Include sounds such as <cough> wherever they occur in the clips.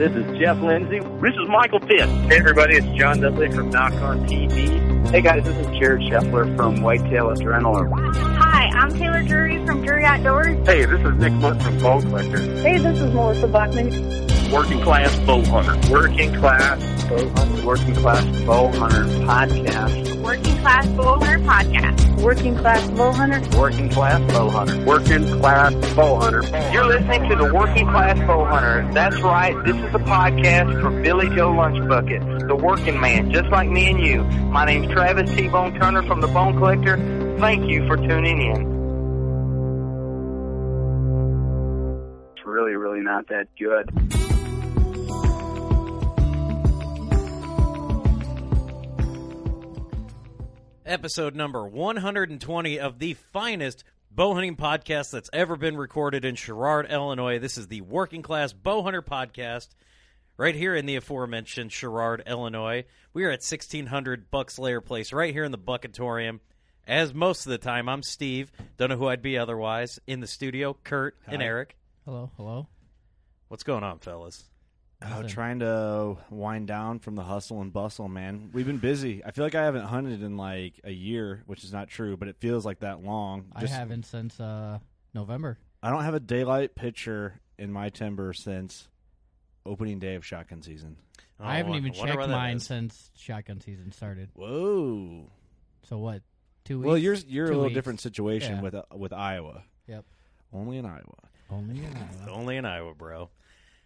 This is Jeff Lindsay. This is Michael Pitt. Hey everybody, it's John Dudley from Nock On TV. Hey guys, this is Jared Scheffler from Whitetail Adrenaline. Hi, I'm Taylor Drury from Drury Outdoors. Hey, this is Nick Mundt from Bone Collector. Hey, this is Melissa Bachman. Working Class Bow Hunter. Working Class Bow Hunter. Working Class Bow Hunter Podcast. Working Class Bow Hunter Podcast. Working Class Bow Hunter. Working Class Bow Hunter. Working Class Bow Hunter. You're listening to the Working Class Bow Hunter. That's right. This is a podcast for Billy Joe Lunchbucket, the working man, just like me and you. My name's Travis T-Bone Turner from the Bone Collector. Thank you for tuning in. Really, really not that good. Episode number 120 of the finest bow hunting podcast that's ever been recorded in Sherrard, Illinois. This is the Working Class Bow Hunter Podcast, right here in the aforementioned Sherrard, Illinois. We are at 1600 Buck Slayer Place, right here in the Buckatorium. As most of the time, I'm Steve. Don't know who I'd be otherwise. In the studio, Kurt Hi. and Eric. Hello, hello. What's going on, fellas? Oh, trying to wind down from the hustle and bustle, man. We've been busy. I feel like I haven't hunted in like a year, which is not true, but it feels like that long. Just, I haven't since uh, November. I don't have a daylight picture in my timber since opening day of shotgun season. Oh, I haven't even checked mine since shotgun season started. Whoa! So what? Two weeks. Well, you're you're Two a little weeks. different situation Yeah. with uh, with Iowa. Yep. Only in Iowa. Only in <laughs> Iowa. Only in Iowa, bro.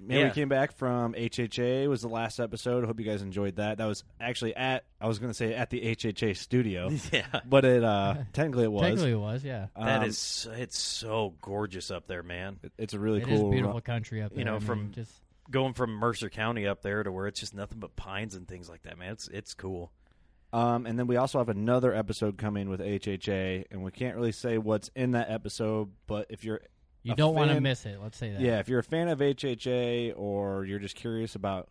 Man, Yeah. we came back from HHA. Was the last episode. I hope you guys enjoyed that. That was actually at I was going to say at the HHA studio. <laughs> Yeah. but it uh technically it was. Technically, it was. Yeah. That Um, is, it's so gorgeous up there, man. it- it's a really It is cool. beautiful country up there. You know, I mean, from just going from Mercer County up there to where it's just nothing but pines and things like that, man. It's it's cool. Um, and then we also have another episode coming with HHA, and we can't really say what's in that episode. But if you're you don't want to miss it. Let's say that. Yeah, if you're a fan of HHA or you're just curious about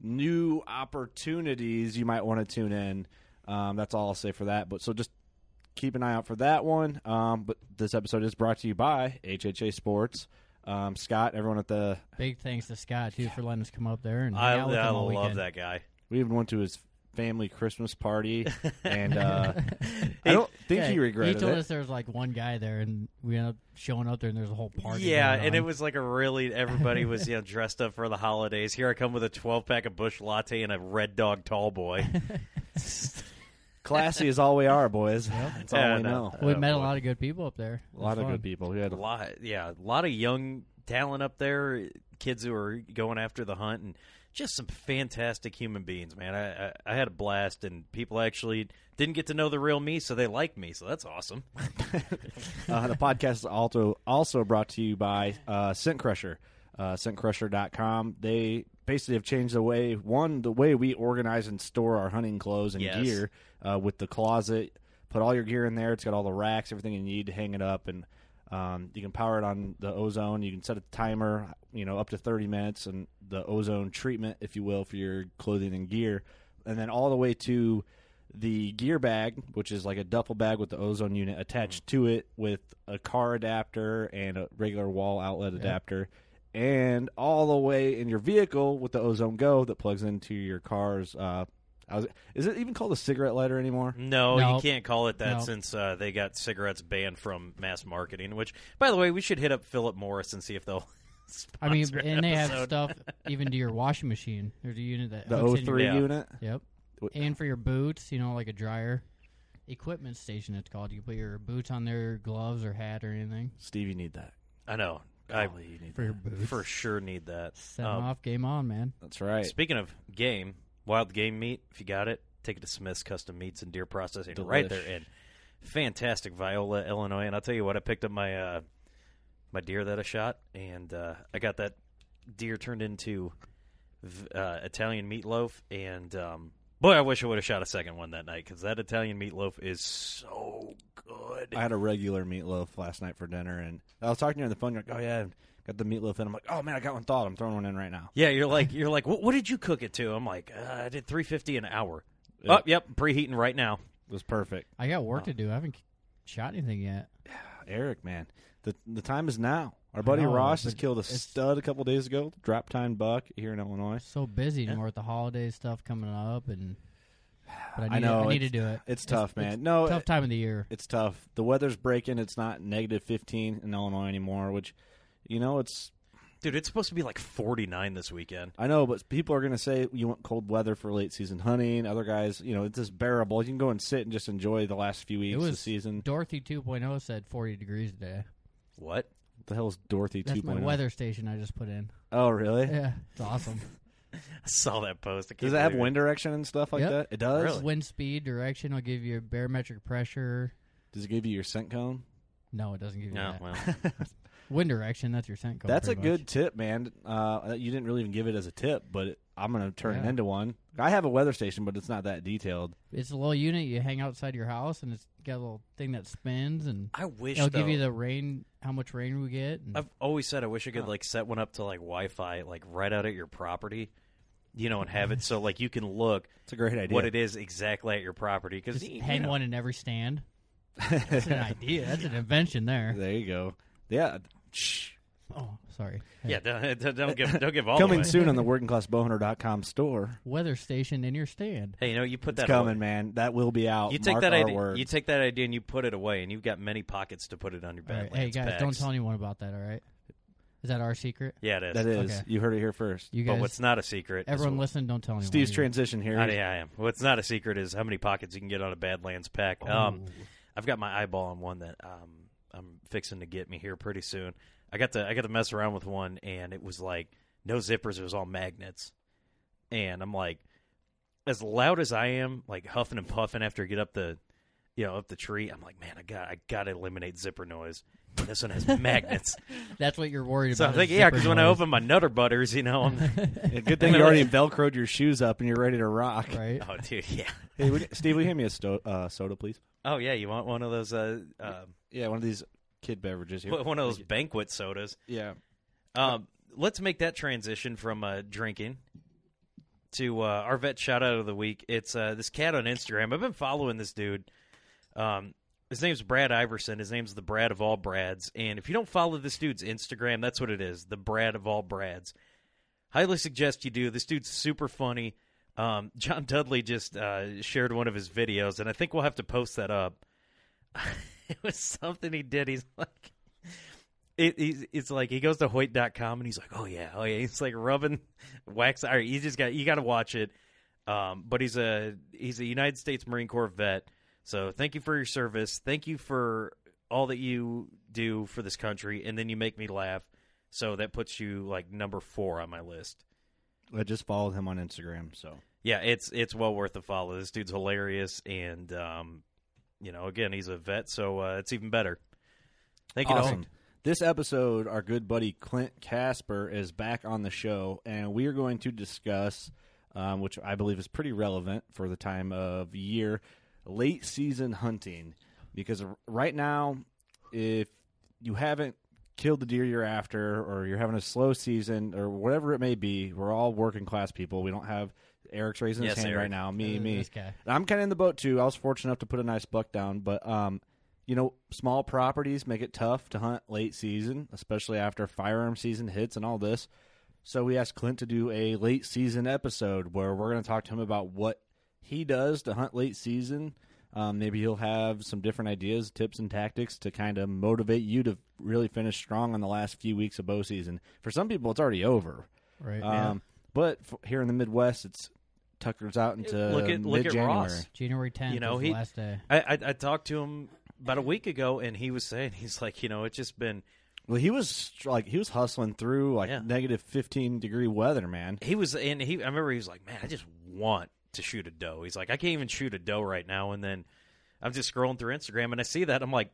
new opportunities, you might want to tune in. Um, that's all I'll say for that. But so just keep an eye out for that one. Um, but this episode is brought to you by HHA Sports. Um, Scott, everyone at the Big thanks to Scott too for letting us come up there and I, hang I love weekend. that guy. we even went to his family Christmas party, <laughs> and uh, <laughs> I don't think Yeah, he regretted He told it. us there was like one guy there, and we ended up showing up there, and there's a whole party. Yeah, and it was like a really everybody was you know dressed up for the holidays. Here I come with a twelve pack of Busch Latte and a Red Dog Tall Boy. <laughs> Classy as all we are, boys. That's all Yeah, we no. know. we Oh, met a lot of good people up there. A lot of fun. good people. We had a lot, yeah, a lot of young talent up there. Kids who are going after the hunt and just some fantastic human beings, man. I, I, I had a blast, and people actually didn't get to know the real me, so they like me. So that's awesome. <laughs> uh, the podcast is also also brought to you by uh, Scent Crusher, uh, scentcrusher.com. They basically have changed the way one the way we organize and store our hunting clothes and Yes. gear uh, with the closet. Put all your gear in there. It's got all the racks, everything you need to hang it up, and um, you can power it on the ozone. You can set a timer, you know, up to thirty minutes, and the ozone treatment, if you will, for your clothing and gear, and then all the way to the gear bag, which is like a duffel bag with the ozone unit attached to it, with a car adapter and a regular wall outlet adapter, and all the way in your vehicle with the Ozone Go that plugs into your car's. Uh, I was, is it even called a cigarette lighter anymore? No, you can't call it that Nope. since uh, they got cigarettes banned from mass marketing. Which, by the way, we should hit up Philip Morris and see if they'll. <laughs> I mean, an and they have stuff <laughs> even to your washing machine. There's a unit that The your- O3 Yeah. unit. Yep. And for your boots, you know, like a dryer equipment station. It's called. You put your boots on there, gloves or hat or anything Steve, you need that. I know. I Golly, you need for your that. boots. for sure need that. Set Um, 'em off, game on, man. That's right. Speaking of game, wild game meat, if you got it, take it to Smith's Custom Meats and Deer Processing right there in fantastic Viola, Illinois. And I'll tell you what, I picked up my uh, my deer that I shot, and uh, I got that deer turned into uh, Italian meatloaf. And um, boy, I wish I would have shot a second one that night because that Italian meatloaf is so good. I had a regular meatloaf last night for dinner, and I was talking to you on the phone. You're like, "Oh yeah, got the meatloaf," and I'm like, "Oh man, I got one thawed. I'm throwing one in right now." Yeah, you're like you're like, what, what did you cook it to? I'm like, uh, I did 350 an hour. Yeah. Oh, yep, preheating right now. It was perfect. I got work Oh. to do. I haven't shot anything yet. <sighs> Eric, man, the the time is now. Our buddy know, Ross just killed a stud a couple days ago, drop tine buck here in Illinois. So busy Yeah. more with the holiday stuff coming up, and but I <sighs> I need, know, I need to do it. It's tough, man. No, tough time of the year. it's tough. The weather's breaking. It's not negative 15 in Illinois anymore, which, you know, it's. Dude, it's supposed to be like 49 this weekend. I know, but people are going to say you want cold weather for late season hunting. Other guys, you know, it's just bearable. You can go and sit and just enjoy the last few weeks It of the was season. Dorothy 2.0 said 40 degrees today. What? What the hell is Dorothy That's 2.0? my oh? weather station I just put in. Oh, really? Yeah, it's awesome. <laughs> I saw that post. I can't Does it have believe wind direction and stuff like Yep. that? It does. Really? Wind speed, direction will give you barometric pressure. Does it give you your scent cone? No, it doesn't give you No, that. well, <laughs> Wind direction, that's your scent cone. That's a pretty good tip, man. Uh, you didn't really even give it as a tip, but it, I'm going to turn it Yeah. into one. I have a weather station, but it's not that detailed. It's a little unit you hang outside your house, and it's got a little thing that spins, and I wish it'll though, give you the rain, how much rain we get. And I've always said I wish I could Huh. like set one up to like Wi-Fi, like right out at your property, you know, and have it so like you can look <laughs> It's a great idea. what it is exactly at your property. Because just hang one in every stand. <laughs> That's an idea. That's an invention there. There you go. Yeah. Shh. Oh, sorry. Yeah, don't, <laughs> don't- don't give don't give all Coming away. soon on the workingclassbowhunter.com store. Weather station in your stand. Hey, you know, you put It's that coming, away. man. That will be out. You take Mark that our idea. words. You take that idea and you put it away, and you've got many pockets to put it on your All right. Badlands Hey guys, packs. don't tell anyone about that. All right. Is that our secret? Yeah, it is. that is. Okay. You heard it here first. You guys, but what's not a secret? everyone what- listen. Don't tell anyone. Steve's either. transition here. I, yeah, I am. What's not a secret is how many pockets you can get on a Badlands pack. Um, Oh. I've got my eyeball on one that um, I'm fixing to get me here pretty soon. I got to I got to mess around with one, and it was like no zippers. It was all magnets, and I'm like, as loud as I am, like huffing and puffing after I get up the, you know, up the tree. I'm like, man, I got I got to eliminate zipper noise. This one has <laughs> magnets, That's what you're worried so about. I'm is thinking, yeah, because when I open my nutter butters, you know, I'm, Yeah, <laughs> good thing you already velcroed your shoes up and you're ready to rock. right. oh dude, yeah. Hey, would, Steve, will you hand me a sto- uh, soda, please? Oh yeah, you want one of those uh, uh Yeah, one of these kid beverages here. one of those banquet sodas. Yeah. Um, let's make that transition from uh, drinking to uh, our vet shout out of the week. It's uh, this cat on Instagram. I've been following this dude. Um, his name's Brad Iverson. His name's the Brad of all Brads. And if you don't follow this dude's Instagram, that's what it is the Brad of all Brads. Highly suggest you do. This dude's super funny. Um, John Dudley just uh, shared one of his videos, and I think we'll have to post that up. <laughs> <laughs> it was something he did. He's like, it, he's, it's like he goes to Hoyt.com and he's like, oh yeah, oh yeah. He's like rubbing wax. All right, you just got you got to watch it. Um, but he's a he's a United States Marine Corps vet. So thank you for your service. Thank you for all that you do for this country, and then you make me laugh. So that puts you like number four on my list. I just followed him on Instagram, so yeah, it's it's well worth the follow. This dude's hilarious, and um, you know, again, he's a vet, so uh, it's even better. Thank you. Awesome. This episode, our good buddy Clint Casper is back on the show, and we are going to discuss, um, which I believe is pretty relevant for the time of year, late season hunting. Because right now, if you haven't killed the deer you're after, or you're having a slow season, or whatever it may be, we're all working class people. We don't have Eric's raising yes, his hand Eric. right now. Me, Uh, me. this guy. I'm kind of in the boat too. I was fortunate enough to put a nice buck down, but um, you know, small properties make it tough to hunt late season, especially after firearm season hits and all this. So we asked Clint to do a late season episode where we're going to talk to him about what he does to hunt late season. Um, maybe he'll have some different ideas, tips, and tactics to kind of motivate you to really finish strong on the last few weeks of bow season. For some people, it's already over. Right. Um, But f- here in the Midwest, it's tuckers out into Look at look at mid-January. Ross. January 10th You know, was he- the last day. I, I I talked to him about a week ago, and he was saying he's like, you know, it's just been Well, he was like he was hustling through like Yeah. negative fifteen degree weather, man. he was and he I remember he was like, man, I just want to shoot a doe. He's like, I can't even shoot a doe right now. And then I'm just scrolling through Instagram and I see that I'm like,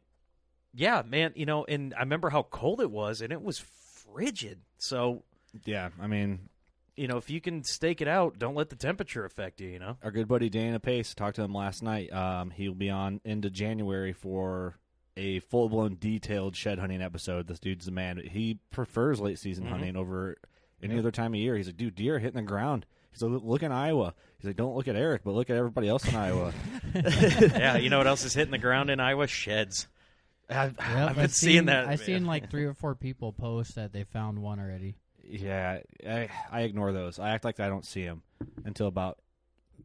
yeah, man, you know. And I remember how cold it was, and it was frigid. So Yeah, I mean, you know, if you can stake it out, don't let the temperature affect you. You know. our good buddy Dana Pace talked to him last night. Um, he'll be on into January for a full blown detailed shed hunting episode. This dude's the man. He prefers late season Mhm. hunting over any other time of year. He's like, dude, deer hitting the ground. He's like, look in Iowa. He's like, don't look at Eric, but look at everybody else in Iowa. <laughs> yeah, you know what else is hitting the ground in Iowa? Sheds. I've, Yep, I've been I've seeing that, I've man. seen <laughs> like three or four people post that they found one already. Yeah, I, I ignore those. I act like I don't see them until about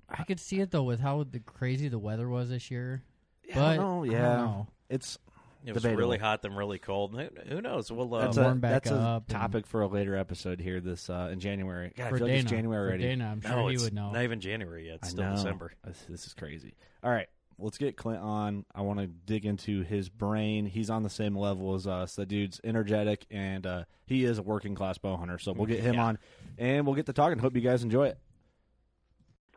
I could see it though with how the crazy the weather was this year. I But don't know, I don't yeah. know. it's It was Debatable. really hot, then really cold. Who, who knows? We'll uh, that's warm a back that's a up and- topic for a later episode here this uh, in January. God, I for feel like it's January for already. Dana, I'm sure no, he would know. not even January yet. It's still. December. This, this is crazy. All right, let's get Clint on. I want to dig into his brain. He's on the same level as us. The dude's energetic, and uh, he is a working class bow hunter. So we'll get him Yeah. on, and we'll get to talking. Hope you guys enjoy it.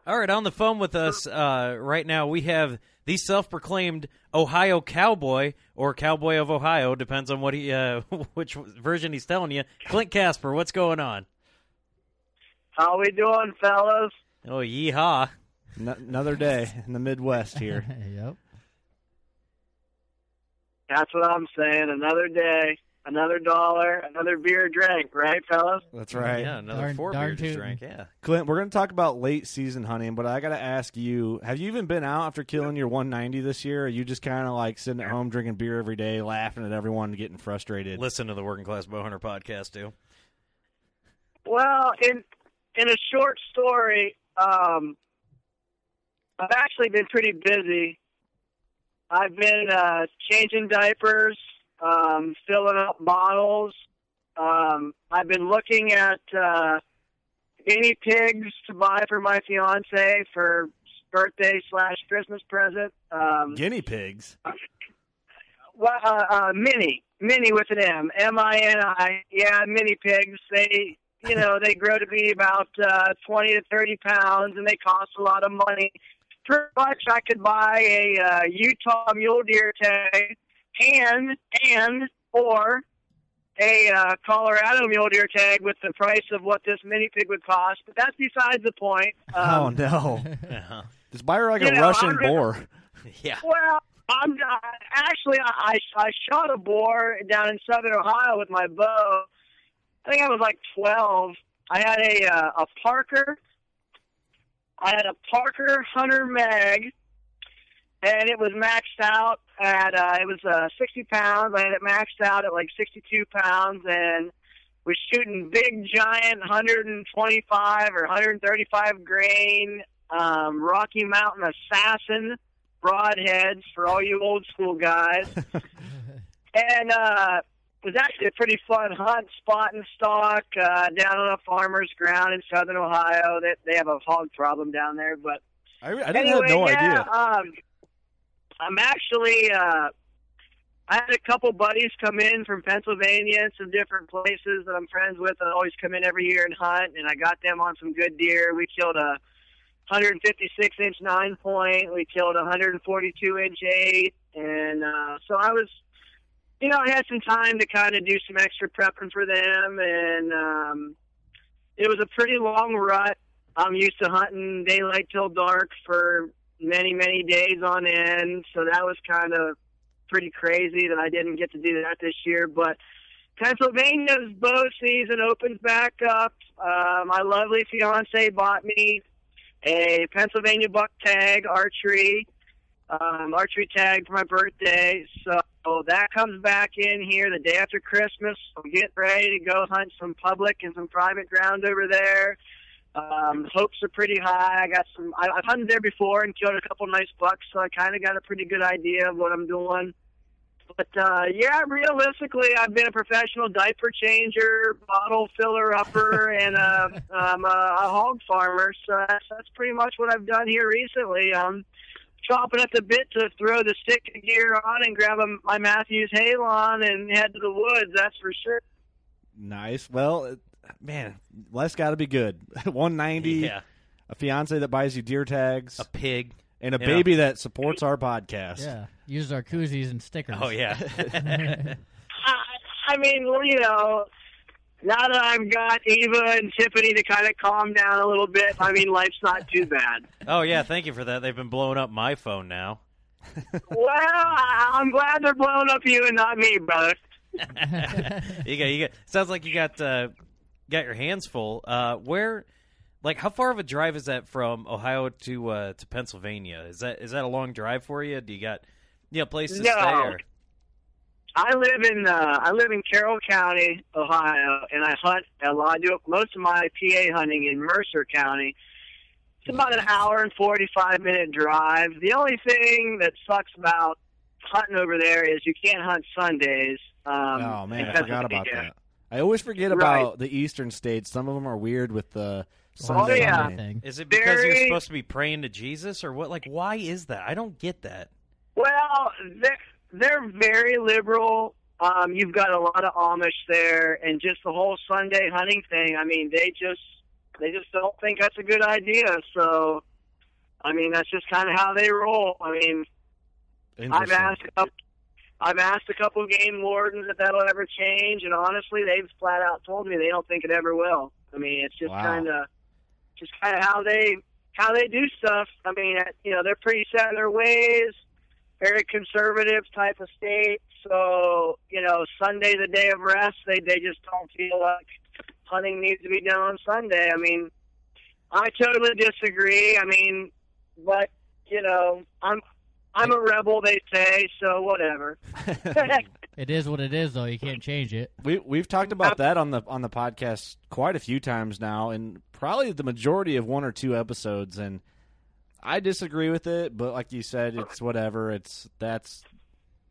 All right, on the phone with us uh, right now, we have the self-proclaimed Ohio cowboy or cowboy of Ohio, depends on what he, uh, <laughs> which version he's telling you. Clint Casper, what's going on? How we doing, fellas? Oh, yeehaw! N- another day in the Midwest here. <laughs> yep. That's what I'm saying. Another day, another dollar, another beer drank, right, fellas? That's right. Yeah, another Darn- four darn beers just tootin'. drank. Yeah. Clint, we're going to talk about late season hunting, but I got to ask you: Have you even been out after killing your 190 this year? Or are you just kind of like sitting at home drinking beer every day, laughing at everyone, and getting frustrated? Listen to the Working Class Bowhunter podcast too. Well, in in a short story, um, I've actually been pretty busy. I've been uh, changing diapers, um, filling up bottles. Um, I've been looking at uh, guinea pigs to buy for my fiance for birthday slash Christmas present. Um, Guinea pigs. well, uh, uh, mini, mini with an M, M I N I. Yeah, mini pigs. They, you know, they grow to be about uh, twenty to thirty pounds, and they cost a lot of money. Pretty much, I could buy a uh, Utah mule deer tag, and and or a uh, Colorado mule deer tag with the price of what this mini pig would cost. But that's besides the point. Um, oh no! <laughs> Uh-huh. Just buy her like a know, Russian I'm- boar. <laughs> Yeah. Well, I'm uh, actually I I shot a boar down in southern Ohio with my bow. I think I was like 12. I had a uh, a Parker. I had a Parker Hunter Mag, and it was maxed out at uh, it was uh, 60 pounds. I had it maxed out at like 62 pounds, and was shooting big giant 125 or 135 grain um, Rocky Mountain Assassin broadheads for all you old school guys. <laughs> and uh was actually a pretty fun hunt, spot and stock, uh, down on a farmer's ground in southern Ohio. That they have a hog problem down there, but I, I didn't anyway, have no yeah, idea. Um, I'm actually uh, I had a couple buddies come in from Pennsylvania and some different places that I'm friends with that always come in every year and hunt, and I got them on some good deer. We killed a 156 inch nine point. We killed a 142 inch eight, and uh, so I was, you know, I had some time to kind of do some extra prepping for them, and um, it was a pretty long rut. I'm used to hunting daylight till dark for many, many days on end, so that was kind of pretty crazy that I didn't get to do that this year. But Pennsylvania's bow season opens back up. Uh, my lovely fiance bought me a Pennsylvania buck tag archery, um, archery tag for my birthday. So that comes back in here the day after Christmas. I'm getting ready to go hunt some public and some private ground over there. Um, hopes are pretty high. I got some. I, I've hunted there before and killed a couple nice bucks, so I kind of got a pretty good idea of what I'm doing. But uh, yeah, realistically, I've been a professional diaper changer, bottle filler upper, <laughs> and uh, I'm a, a hog farmer. So that's, that's pretty much what I've done here recently. Um, chopping at the bit to throw the stick of gear on and grab a, my Mathews Halon and head to the woods. That's for sure. Nice. Well, man, life's got to be good. <laughs> 190. Yeah. A fiance that buys you deer tags. A pig. And a You baby know. that supports our podcast. Yeah, use our koozies and stickers. Oh yeah. <laughs> I, I mean, well, you know, now that I've got Eva and Tiffany to kind of calm down a little bit, I mean, life's not too bad. oh yeah, thank you for that. They've been blowing up my phone now. <laughs> well, I'm glad they're blowing up you and not me, brother. <laughs> you got you got sounds like you got uh got your hands full. Uh where like how far of a drive is that from Ohio to uh to Pennsylvania? Is that is that a long drive for you? Do you got you know places to No. stay or I live in uh, I live in Carroll County, Ohio, and I hunt a lot. I do most of my PA hunting in Mercer County. It's about an hour and forty five minute drive. The only thing that sucks about hunting over there is you can't hunt Sundays. Um, Oh man, I forgot about that. I always forget Right. about the eastern states. Some of them are weird with the Oh, Sunday yeah. hunting. is it because you're supposed to be praying to Jesus or what like why is that? I don't get that. Well, they're they're very liberal. Um, you've got a lot of Amish there, and just the whole Sunday hunting thing. I mean, they just they just don't think that's a good idea. So, I mean, that's just kind of how they roll. I mean, I've asked a couple, I've asked a couple game wardens if that'll ever change, and honestly, they've flat out told me they don't think it ever will. I mean, it's just Wow. kind of just kind of how they how they do stuff. I mean, you know, they're pretty set in their ways, very conservative type of state. So, you know, Sunday's a day of rest. They they just don't feel like hunting needs to be done on Sunday. I mean, I totally disagree. I mean, but you know, I'm I'm a rebel, they say, so whatever. <laughs> <laughs> It is what it is, though. You can't change it. We we've talked about that on the on the podcast quite a few times now, and probably the majority of one or two episodes. And I disagree with it, but like you said, it's whatever. It's that's.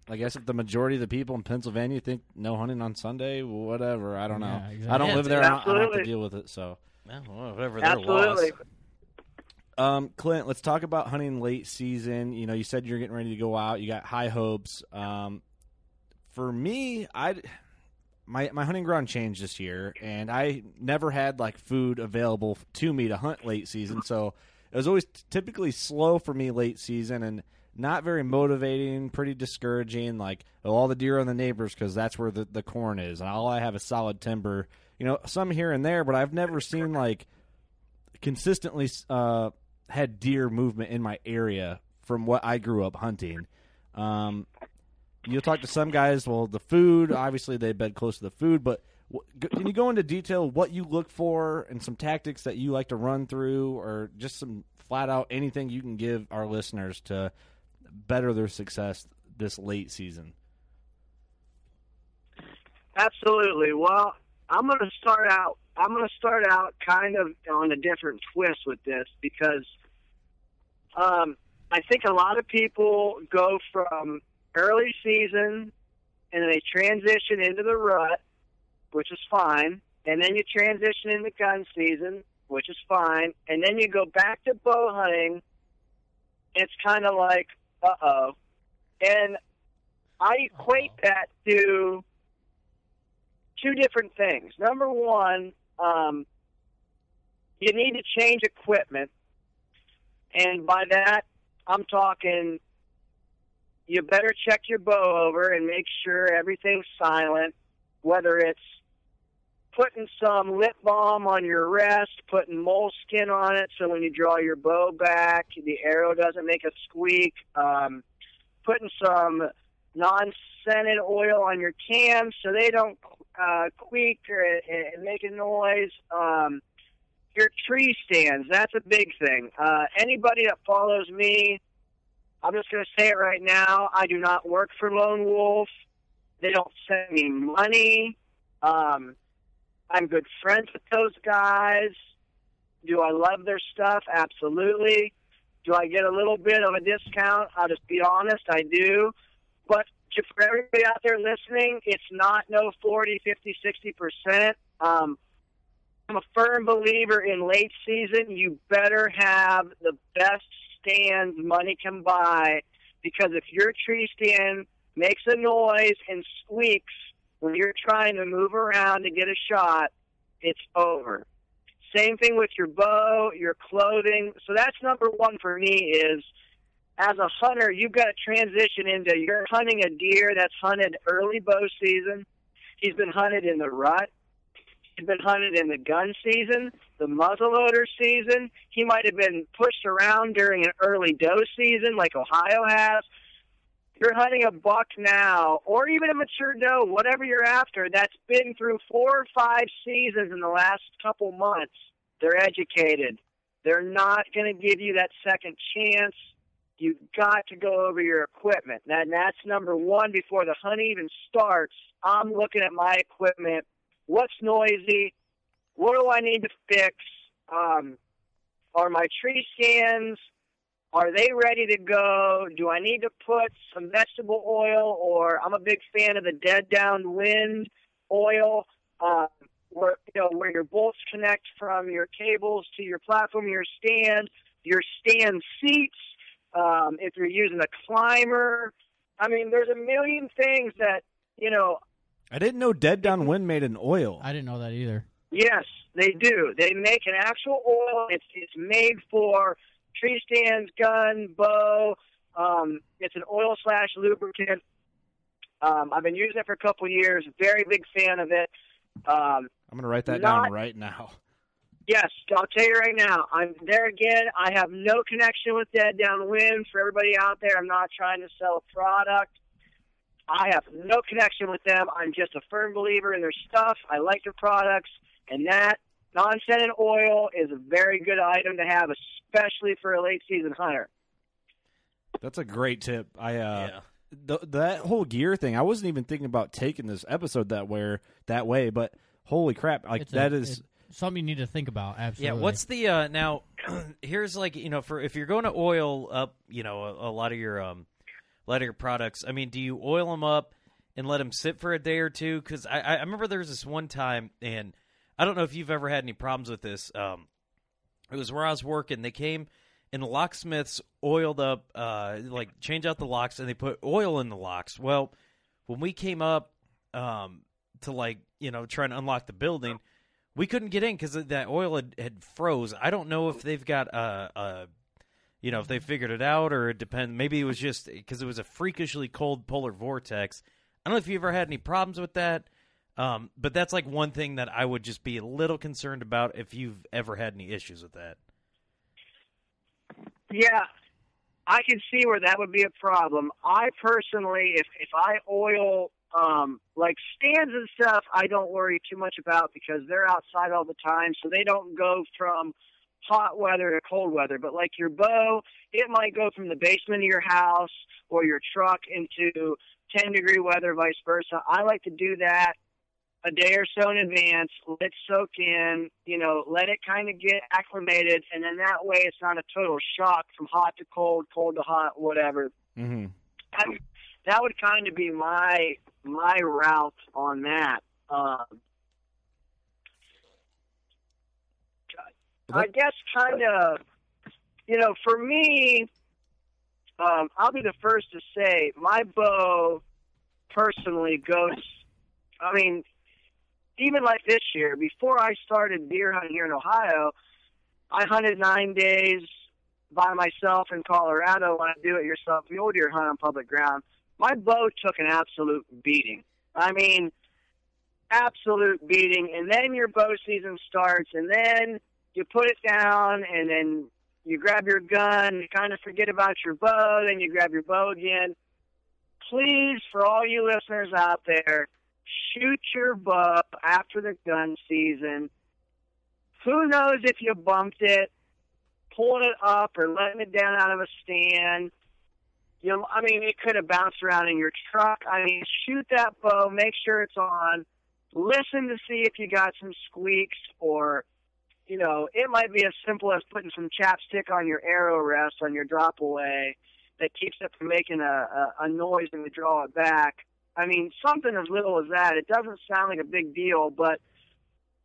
I guess if the majority of the people in Pennsylvania think no hunting on Sunday, whatever. I don't know. Yeah, exactly. I don't Yeah, live there. I don't, I don't have to deal with it. So, Well, whatever their Absolutely. loss. um, Clint, let's talk about hunting late season. You know, you said you're getting ready to go out. You got high hopes. Um, for me, I my my hunting ground changed this year, and I never had like food available to me to hunt late season. So it was always typically slow for me late season and not very motivating, pretty discouraging. Like oh, all the deer on the neighbors because that's where the the corn is, and all I have is solid timber. You know, some here and there, but I've never seen like consistently uh, had deer movement in my area from what I grew up hunting. Um, you'll talk to some guys. Well, the food, obviously, they bed close to the food, but can you go into detail what you look for and some tactics that you like to run through, or just some flat out anything you can give our listeners to better their success this late season? Absolutely. Well, I'm going to start out. I'm going to start out kind of on a different twist with this because um, I think a lot of people go from early season and they transition into the rut, which is fine, and then you transition into gun season, which is fine, and then you go back to bow hunting. It's kind of like, uh oh, and I equate that to two different things. Number one, um, you need to change equipment, and by that, I'm talking. You better check your bow over and make sure everything's silent, whether it's putting some lip balm on your rest, putting moleskin on it so when you draw your bow back, the arrow doesn't make a squeak, um, putting some non scented oil on your cams so they don't uh, squeak or uh, make a noise. Um, your tree stands, that's a big thing. Uh, anybody that follows me, I'm just going to say it right now. I do not work for Lone Wolf. They don't send me money. Um, I'm good friends with those guys. Do I love their stuff? Absolutely. Do I get a little bit of a discount? I'll just be honest, I do. But for everybody out there listening, it's not no 40, 50, 60%. Um, I'm a firm believer in late season. You better have the best stands money can buy because if your tree stand makes a noise and squeaks when you're trying to move around to get a shot, it's over. Same thing with your bow, your clothing. So that's number one for me is as a hunter, you've got to transition into you're hunting a deer that's hunted early bow season. He's been hunted in the rut. He's been hunted in the gun season, the muzzleloader season. He might have been pushed around during an early doe season like Ohio has you're hunting a buck now, or even a mature doe, whatever you're after, that's been through four or five seasons in the last couple months, they're educated. They're not going to give you that second chance. You've got to go over your equipment. And that's number one before the hunt even starts. I'm looking at my equipment. What's noisy? What do I need to fix? Um, are my tree stands are they ready to go? Do I need to put some vegetable oil, or I'm a big fan of the dead downwind oil, uh, where you know where your bolts connect from your cables to your platform, your stand, your stand seats. Um, if you're using a climber, I mean, there's a million things that you know. I didn't know dead downwind made an oil. I didn't know that either. Yes, they do. They make an actual oil. It's it's made for tree stands, gun, bow. Um, it's an oil slash lubricant. Um, I've been using it for a couple years. Very big fan of it. Um, I'm going to write that not, down right now. Yes, I'll tell you right now. I'm there again. I have no connection with Dead Downwind. For everybody out there, I'm not trying to sell a product. I have no connection with them. I'm just a firm believer in their stuff. I like their products, and that non-scented oil is a very good item to have, especially for a late season hunter. That's a great tip. I uh yeah. th- that whole gear thing, I wasn't even thinking about taking this episode that way that way, but holy crap, like it's that a, is something you need to think about. Absolutely. Yeah. What's the uh now? <clears throat> here's like you know for if you're going to oil up, you know a, a lot of your um, a lot of your products. I mean, do you oil them up and let them sit for a day or two? Because I, I remember there was this one time and. I don't know if you've ever had any problems with this. Um, it was where I was working. They came and the locksmiths oiled up, uh, like change out the locks, and they put oil in the locks. Well, when we came up um, to like you know try and unlock the building, we couldn't get in because that oil had, had froze. I don't know if they've got a, a you know if they figured it out or it depends. Maybe it was just because it was a freakishly cold polar vortex. I don't know if you ever had any problems with that. Um, but that's like one thing that I would just be a little concerned about if you've ever had any issues with that. Yeah, I can see where that would be a problem. I personally, if if I oil um, like stands and stuff, I don't worry too much about because they're outside all the time, so they don't go from hot weather to cold weather. But like your bow, it might go from the basement of your house or your truck into 10 degree weather, vice versa. I like to do that a day or so in advance, let it soak in, you know, let it kind of get acclimated, and then that way it's not a total shock from hot to cold, cold to hot, whatever. Mm-hmm. That, that would kind of be my my route on that. Um, I guess kind of, you know, for me, um, I'll be the first to say my bow personally goes. I mean, even like this year, before I started deer hunting here in Ohio, I hunted nine days by myself in Colorado when I do it yourself mule deer hunt on public ground. My bow took an absolute beating. I mean, absolute beating. And then your bow season starts, and then you put it down, and then you grab your gun, you kind of forget about your bow, then you grab your bow again. Please, for all you listeners out there, shoot your bow after the gun season. Who knows if you bumped it, pulling it up or letting it down out of a stand. You know, I mean, it could have bounced around in your truck. I mean, shoot that bow, make sure it's on. Listen to see if you got some squeaks or, you know, it might be as simple as putting some chapstick on your arrow rest on your drop away that keeps it from making a, a, a noise when you draw it back. I mean, something as little as that. It doesn't sound like a big deal, but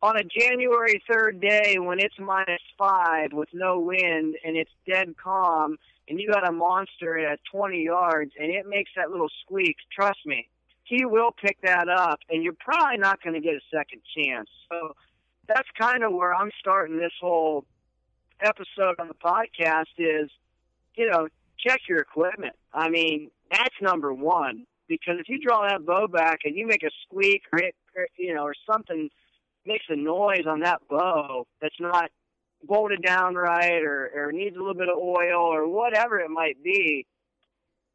on a January 3rd day when it's minus five with no wind and it's dead calm and you got a monster at 20 yards and it makes that little squeak, trust me, he will pick that up and you're probably not going to get a second chance. So that's kind of where I'm starting this whole episode on the podcast is, you know, check your equipment. I mean, that's number one because if you draw that bow back and you make a squeak or, it, you know, or something – makes a noise on that bow that's not bolted down right or, or needs a little bit of oil or whatever it might be,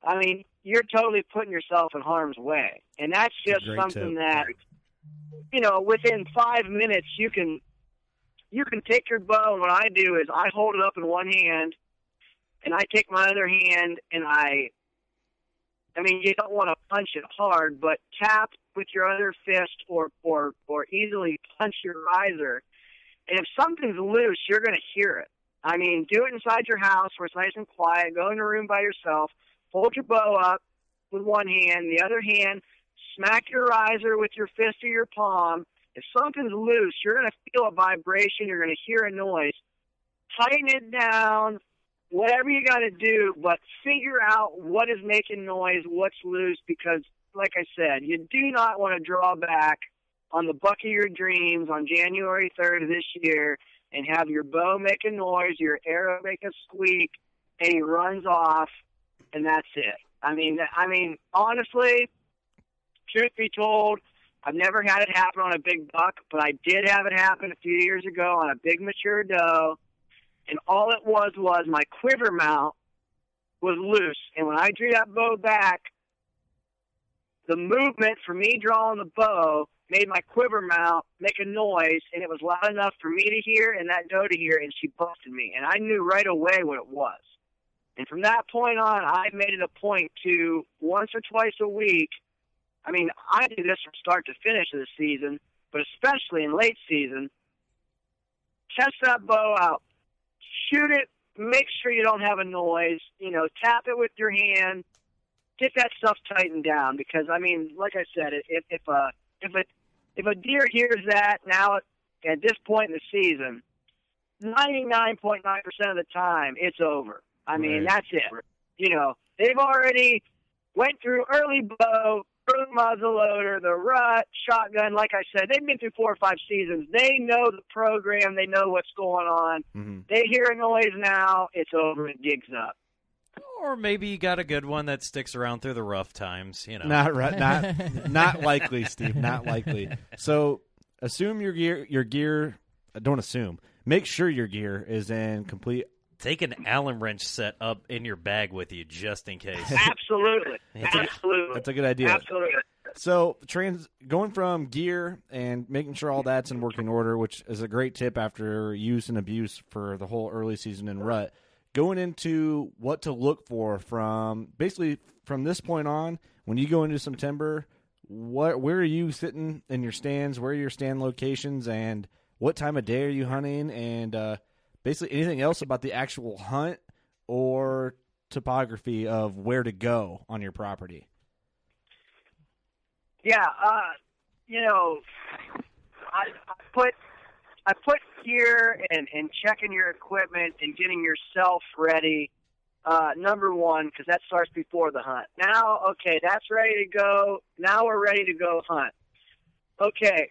I mean, you're totally putting yourself in harm's way. And that's just something tip. that you know, within five minutes you can you can take your bow and what I do is I hold it up in one hand and I take my other hand and I I mean you don't want to punch it hard, but tap with your other fist or or or easily punch your riser. And if something's loose, you're going to hear it. I mean, do it inside your house where it's nice and quiet. Go in a room by yourself. Hold your bow up with one hand, the other hand smack your riser with your fist or your palm. If something's loose, you're going to feel a vibration. You're going to hear a noise. Tighten it down, whatever you got to do, but figure out what is making noise, what's loose, because like I said, you do not want to draw back on the buck of your dreams on January 3rd of this year and have your bow make a noise, your arrow make a squeak, and he runs off, and that's it. I mean, I mean, honestly, truth be told, I've never had it happen on a big buck, but I did have it happen a few years ago on a big mature doe, and all it was was my quiver mount was loose, and when I drew that bow back, the movement for me drawing the bow made my quiver mount make a noise, and it was loud enough for me to hear and that doe to hear, and she busted me. And I knew right away what it was. And from that point on, I made it a point to once or twice a week. I mean, I do this from start to finish of the season, but especially in late season, test that bow out, shoot it, make sure you don't have a noise, you know, tap it with your hand, get that stuff tightened down because I mean, like I said, if if a uh, if a if a deer hears that now at, this point in the season, ninety nine point nine percent of the time it's over. I mean, right. that's it. You know, they've already went through early bow, early muzzle loader, the rut, shotgun. Like I said, they've been through four or five seasons. They know the program. They know what's going on. Mm-hmm. They hear a noise now. It's over. It digs up. Or maybe you got a good one that sticks around through the rough times. You know, not right, not <laughs> not likely, Steve. Not likely. So assume your gear. Your gear. Uh, don't assume. Make sure your gear is in complete. Take an Allen wrench set up in your bag with you just in case. <laughs> Absolutely, absolutely. That's a good idea. Absolutely. So trans going from gear and making sure all that's in working order, which is a great tip after use and abuse for the whole early season in rut going into what to look for from basically from this point on when you go into September. What where are you sitting in your stands? Where are your stand locations, and what time of day are you hunting? And uh, basically anything else about the actual hunt or topography of where to go on your property. Yeah, uh, you know, I, I put I put gear and, and checking your equipment and getting yourself ready uh, number one because that starts before the hunt. Now, okay, that's ready to go. Now we're ready to go hunt. Okay.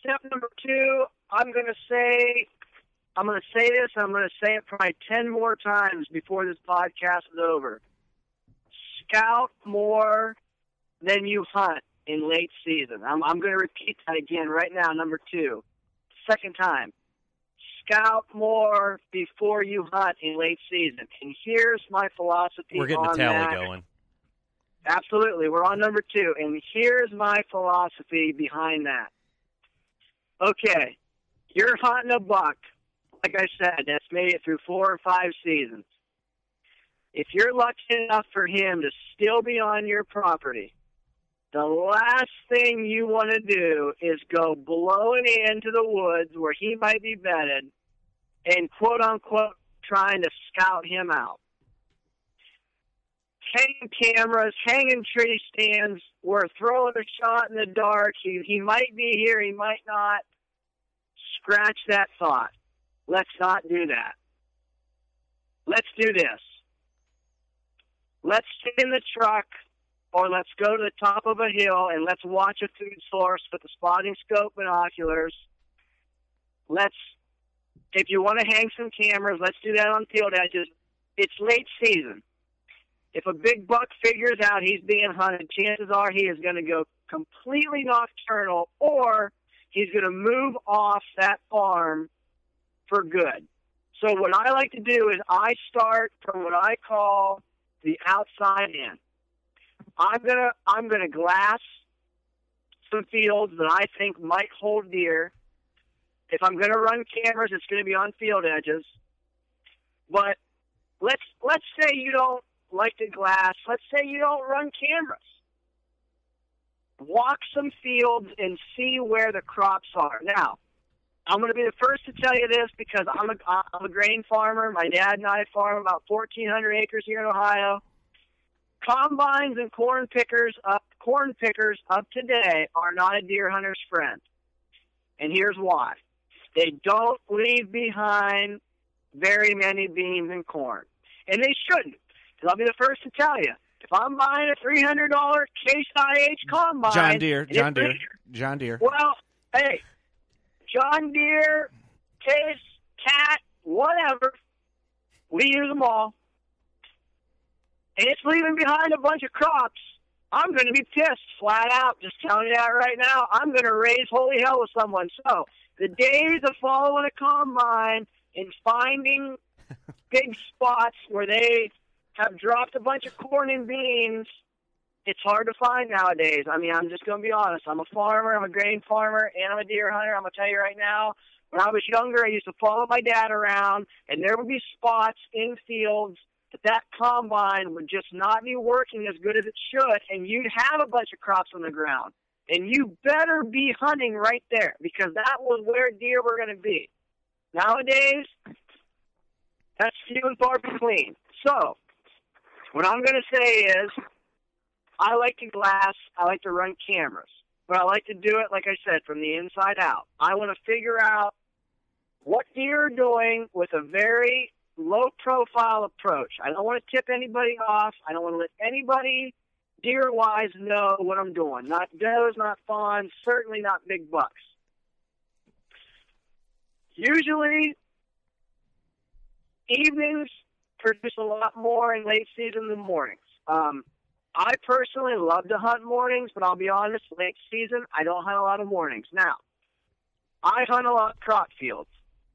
Step number two, I'm going to say, I'm going to say this. I'm going to say it probably ten more times before this podcast is over. Scout more than you hunt in late season. I'm, I'm going to repeat that again right now. Number two, second time scout more before you hunt in late season. And here's my philosophy. We're getting on a tally that. going. Absolutely, we're on number two, and here's my philosophy behind that. Okay, you're hunting a buck, like I said, that's made it through four or five seasons. If you're lucky enough for him to still be on your property, the last thing you want to do is go blowing into the woods where he might be bedded and quote unquote trying to scout him out. Hanging cameras, hanging tree stands, we're throwing a shot in the dark. He, he might be here, he might not. Scratch that thought. Let's not do that. Let's do this. Let's sit in the truck or let's go to the top of a hill and let's watch a food source with a spotting scope binoculars. Let's, if you want to hang some cameras, let's do that on field edges. It's late season. If a big buck figures out he's being hunted, chances are he is going to go completely nocturnal or he's going to move off that farm for good. So what I like to do is I start from what I call the outside in. I'm gonna I'm gonna glass some fields that I think might hold deer. If I'm gonna run cameras, it's gonna be on field edges. But let's let's say you don't like to glass. Let's say you don't run cameras. Walk some fields and see where the crops are. Now, I'm going to be the first to tell you this because I'm a I'm a grain farmer. My dad and I farm about 1,400 acres here in Ohio combines and corn pickers up corn pickers up today are not a deer hunter's friend. And here's why. They don't leave behind very many beans and corn. And they shouldn't. Because I'll be the first to tell you. If I'm buying a three hundred dollar Case IH combine John Deere, John Deere, John Deere. Well, hey, John Deere, Case, Cat, whatever. We use them all and it's leaving behind a bunch of crops, I'm going to be pissed flat out. Just telling you that right now. I'm going to raise holy hell with someone. So the days of following a combine and finding <laughs> big spots where they have dropped a bunch of corn and beans, it's hard to find nowadays. I mean, I'm just going to be honest. I'm a farmer. I'm a grain farmer, and I'm a deer hunter. I'm going to tell you right now. When I was younger, I used to follow my dad around, and there would be spots in fields that that combine would just not be working as good as it should, and you'd have a bunch of crops on the ground. And you better be hunting right there because that was where deer were going to be. Nowadays, that's few and far between. So, what I'm going to say is, I like to glass, I like to run cameras, but I like to do it, like I said, from the inside out. I want to figure out what deer are doing with a very low profile approach. I don't want to tip anybody off. I don't want to let anybody deer wise know what I'm doing. Not does, not fawns, certainly not big bucks. Usually, evenings produce a lot more in late season than mornings. Um, I personally love to hunt mornings, but I'll be honest, late season, I don't hunt a lot of mornings. Now, I hunt a lot of crop fields.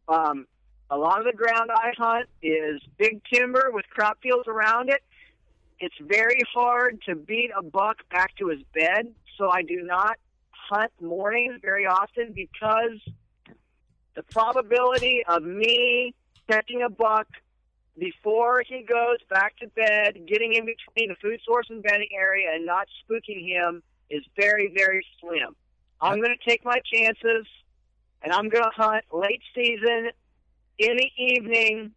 Um, a lot of the ground I hunt is big timber with crop fields around it. It's very hard to beat a buck back to his bed, so I do not hunt mornings very often because the probability of me catching a buck before he goes back to bed, getting in between the food source and bedding area, and not spooking him is very, very slim. I'm going to take my chances, and I'm going to hunt late season in the evening,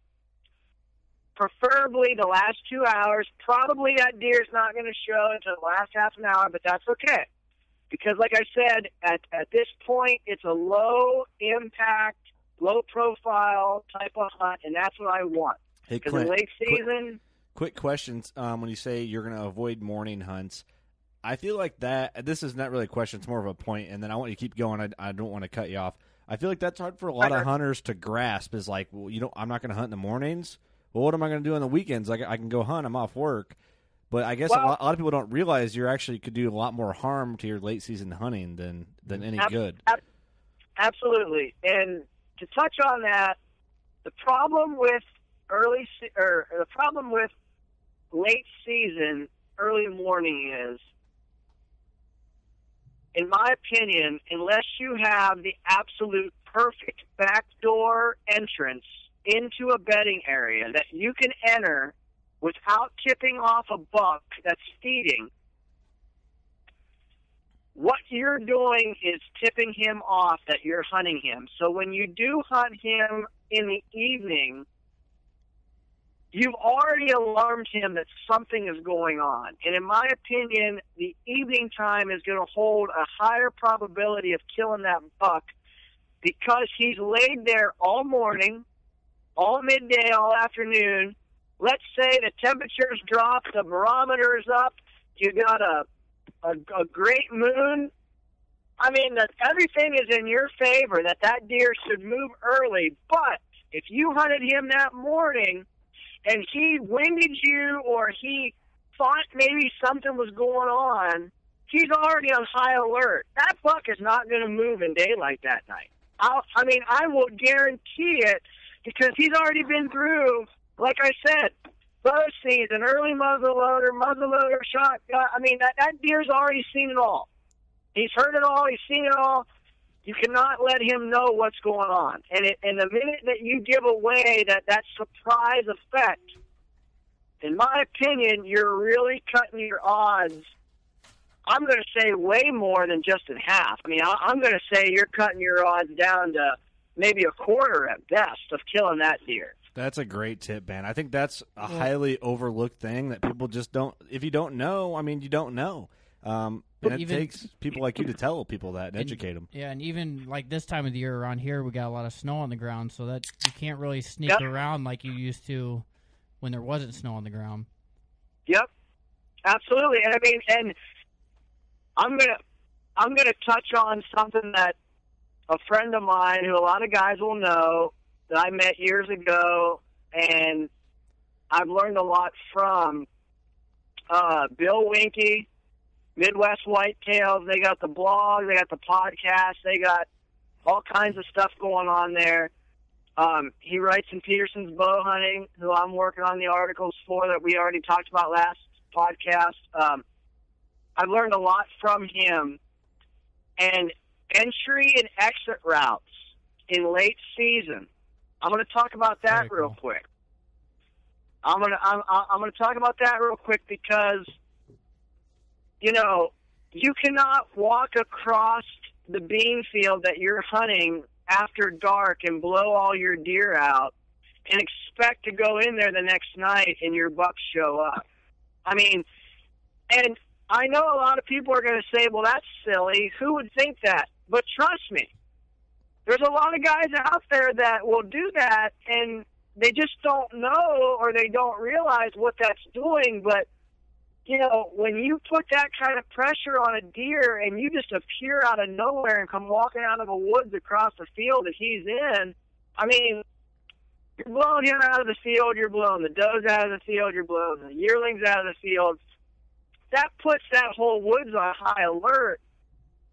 preferably the last two hours. Probably that deer is not going to show until the last half an hour, but that's okay. Because, like I said, at, at this point, it's a low impact, low profile type of hunt, and that's what I want. Hey, Clint, in late quick- season, Quick questions. Um, when you say you're going to avoid morning hunts, I feel like that. This is not really a question; it's more of a point. And then I want you to keep going. I, I don't want to cut you off. I feel like that's hard for a lot of hunters to grasp. Is like, well, you know, I'm not going to hunt in the mornings. Well, what am I going to do on the weekends? Like, I can go hunt. I'm off work. But I guess a, lot, a lot of people don't realize you actually could do a lot more harm to your late season hunting than than any Ab- good. ab- absolutely. And to touch on that, the problem with early se- or the problem with late season, early morning is, in my opinion, unless you have the absolute perfect backdoor entrance into a bedding area that you can enter without tipping off a buck that's feeding, what you're doing is tipping him off that you're hunting him. So when you do hunt him in the evening, you've already alarmed him that something is going on. And in my opinion, the evening time is going to hold a higher probability of killing that buck because he's laid there all morning, all midday, all afternoon. Let's say the temperature's dropped, the barometer's up, you got a a, a great moon. I mean, that everything is in your favor that that deer should move early. But if you hunted him that morning and he winded you or he thought maybe something was going on, he's already on high alert. That buck is not going to move in daylight that night. I'll, I mean, I will guarantee it because he's already been through, like I said, bow season, early muzzleloader, muzzleloader, shotgun. I mean, that, that deer's already seen it all. He's heard it all. He's seen it all. You cannot let him know what's going on. And it, and the minute that you give away that that surprise effect, in my opinion, you're really cutting your odds. I'm going to say way more than just in half. I mean, I, I'm going to say you're cutting your odds down to maybe a quarter at best of killing that deer. That's a great tip, man. I think that's a highly overlooked thing that people just don't. If you don't know, I mean, you don't know. Um, and it Even- takes people like you to tell people that and, And- educate them. Yeah, and even like this time of the year around here, we got a lot of snow on the ground, so that you can't really sneak Yep. around like you used to when there wasn't snow on the ground. Yep, absolutely. And I mean, and I'm gonna I'm gonna touch on something that a friend of mine, who a lot of guys will know, that I met years ago, and I've learned a lot from. Uh, Bill Winke, Midwest Whitetails. They got the blog, they got the podcast, they got all kinds of stuff going on there. Um, he writes in Petersen's Bow Hunting, who I'm working on the articles for that we already talked about last podcast. Um, I've learned a lot from him. And entry and exit routes in late season. I'm going to talk about that Very real cool. quick. I'm going to I'm, I'm going to talk about that real quick because you know you cannot walk across the bean field that you're hunting after dark and blow all your deer out and expect to go in there the next night and your bucks show up. I mean, and I know a lot of people are going to say, well, that's silly. Who would think that? But trust me, there's a lot of guys out there that will do that and they just don't know or they don't realize what that's doing. But, you know, when you put that kind of pressure on a deer and you just appear out of nowhere and come walking out of the woods across the field that he's in, I mean, you're blowing him out of the field, you're blowing the does out of the field, you're blowing the yearlings out of the field. That puts that whole woods on high alert.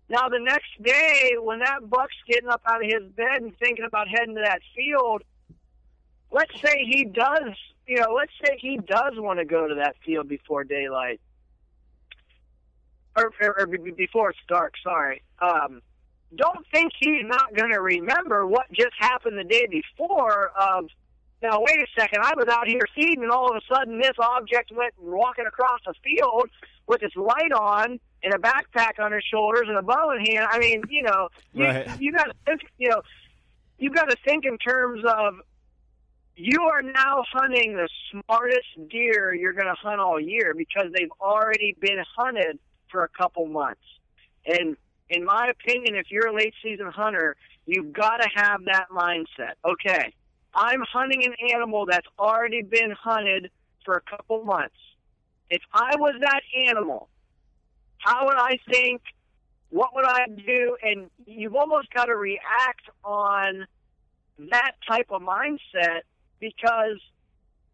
Now the next day, when that buck's getting up out of his bed and thinking about heading to that field, let's say he does, you know, let's say he does want to go to that field before daylight, or, or, or before it's dark. Sorry. Um, don't think he's not going to remember what just happened the day before. Of now, wait a second. I was out here feeding, and all of a sudden, this object went walking across the field with its light on and a backpack on his shoulders and a bow in hand. I mean, you know, you, Right. you got to think, you know, you got to think in terms of you are now hunting the smartest deer you're going to hunt all year because they've already been hunted for a couple months. And in my opinion, if you're a late season hunter, you've got to have that mindset. Okay, I'm hunting an animal that's already been hunted for a couple months. If I was that animal, how would I think? What would I do? And you've almost got to react on that type of mindset because,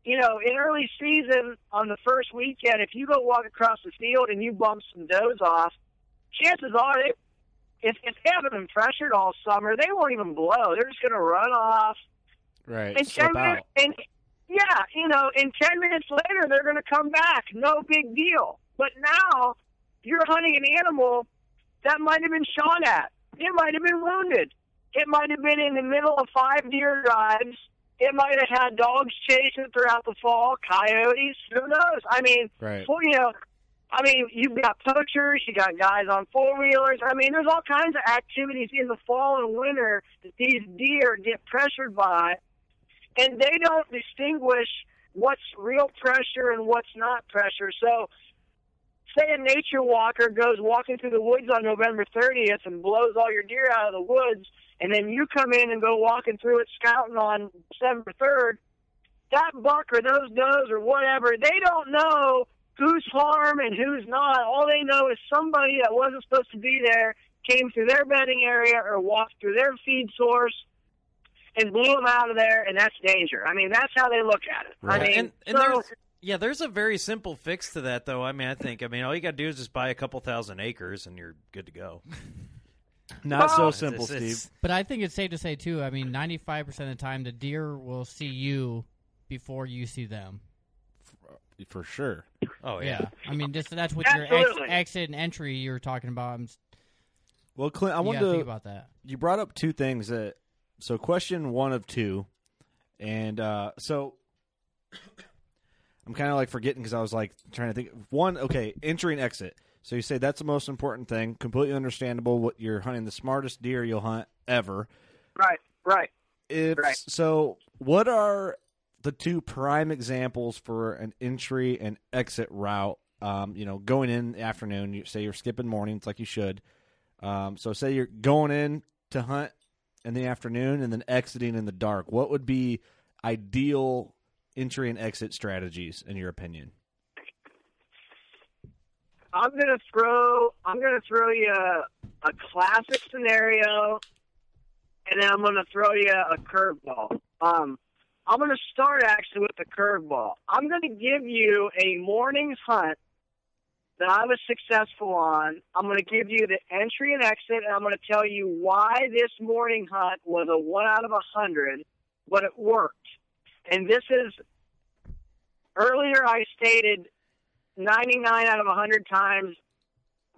you know, in early season on the first weekend, if you go walk across the field and you bump some does off, chances are they, if, if they haven't been pressured all summer, they won't even blow. They're just going to run off. Right. And slip ten out. and yeah, you know, in ten minutes later they're going to come back. No big deal. But now you're hunting an animal that might have been shot at. It might have been wounded. It might have been in the middle of five deer drives. It might have had dogs chasing it throughout the fall, coyotes. Who knows? I mean, Right. well, you know, I mean, you've got poachers, you got guys on four wheelers. I mean, there's all kinds of activities in the fall and winter that these deer get pressured by, and they don't distinguish what's real pressure and what's not pressure. So, say a nature walker goes walking through the woods on November 30th and blows all your deer out of the woods, and then you come in and go walking through it scouting on December 3rd, that buck or those does or whatever, they don't know who's harm and who's not. All they know is somebody that wasn't supposed to be there came through their bedding area or walked through their feed source and blew them out of there, and that's danger. I mean, that's how they look at it. I mean, and, and so, there's yeah, there's a very simple fix to that, though. I mean, I think I mean all you got to do is just buy a couple thousand acres, and you're good to go. <laughs> Not so simple, It's- it's- Steve. But I think it's safe to say too. I mean, ninety-five percent of the time, the deer will see you before you see them. For sure. Oh Yeah, I mean, just that's what your ex- Absolutely. exit and entry you were talking about. I'm, s- Well, Clint, I you wanted gotta to think about that. you brought up two things that so question one of two and uh so <coughs> i'm kind of like forgetting because i was like trying to think one okay entry and exit so you say that's the most important thing. Completely understandable what you're hunting the smartest deer you'll hunt ever. Right, right. if Right. so what are the two prime examples for an entry and exit route? Um, you know going in the afternoon you say you're skipping mornings like you should. Um, so say you're going in to hunt in the afternoon and then exiting in the dark. What would be ideal entry and exit strategies in your opinion I'm gonna throw I'm gonna throw you a, a classic scenario, and then I'm gonna throw you a curveball. Um, I'm gonna start actually with the curveball. I'm gonna give you a morning's hunt that I was successful on. I'm gonna give you the entry and exit, and I'm gonna tell you why this morning hunt was a one out of a hundred, but it worked. And this is earlier I stated 99 out of 100 times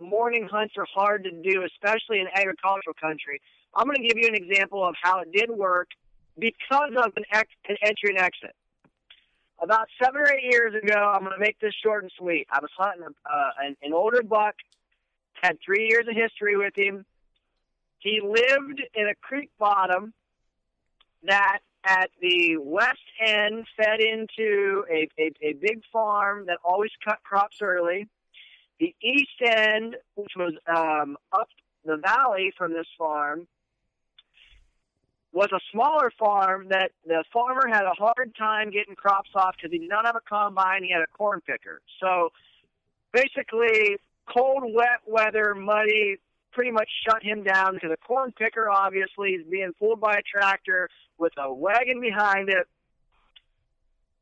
morning hunts are hard to do, especially in agricultural country. I'm going to give you an example of how it did work because of an, ex- an entry and exit. About seven or eight years ago, I'm going to make this short and sweet. I was hunting a, uh, an, an older buck, had three years of history with him. He lived in a creek bottom that at the west end fed into a, a, a big farm that always cut crops early. The east end, which was um, up the valley from this farm, was a smaller farm that the farmer had a hard time getting crops off because he did not have a combine. He had a corn picker. So basically, cold, wet weather, muddy, pretty much shut him down because a corn picker obviously is being pulled by a tractor with a wagon behind it.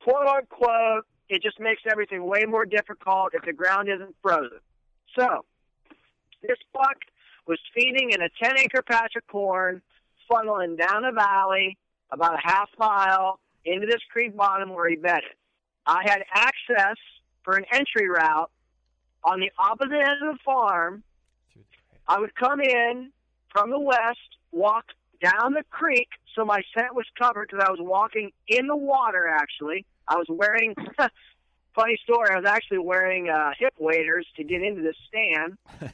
Quote unquote, it just makes everything way more difficult if the ground isn't frozen. So, this buck was feeding in a 10 acre patch of corn, funneling down a valley about a half mile into this creek bottom where he bedded. I had access for an entry route on the opposite end of the farm. I would come in from the west, walk down the creek so my scent was covered because I was walking in the water actually. I was wearing, <laughs> funny story, I was actually wearing uh, hip waders to get into the stand. <laughs>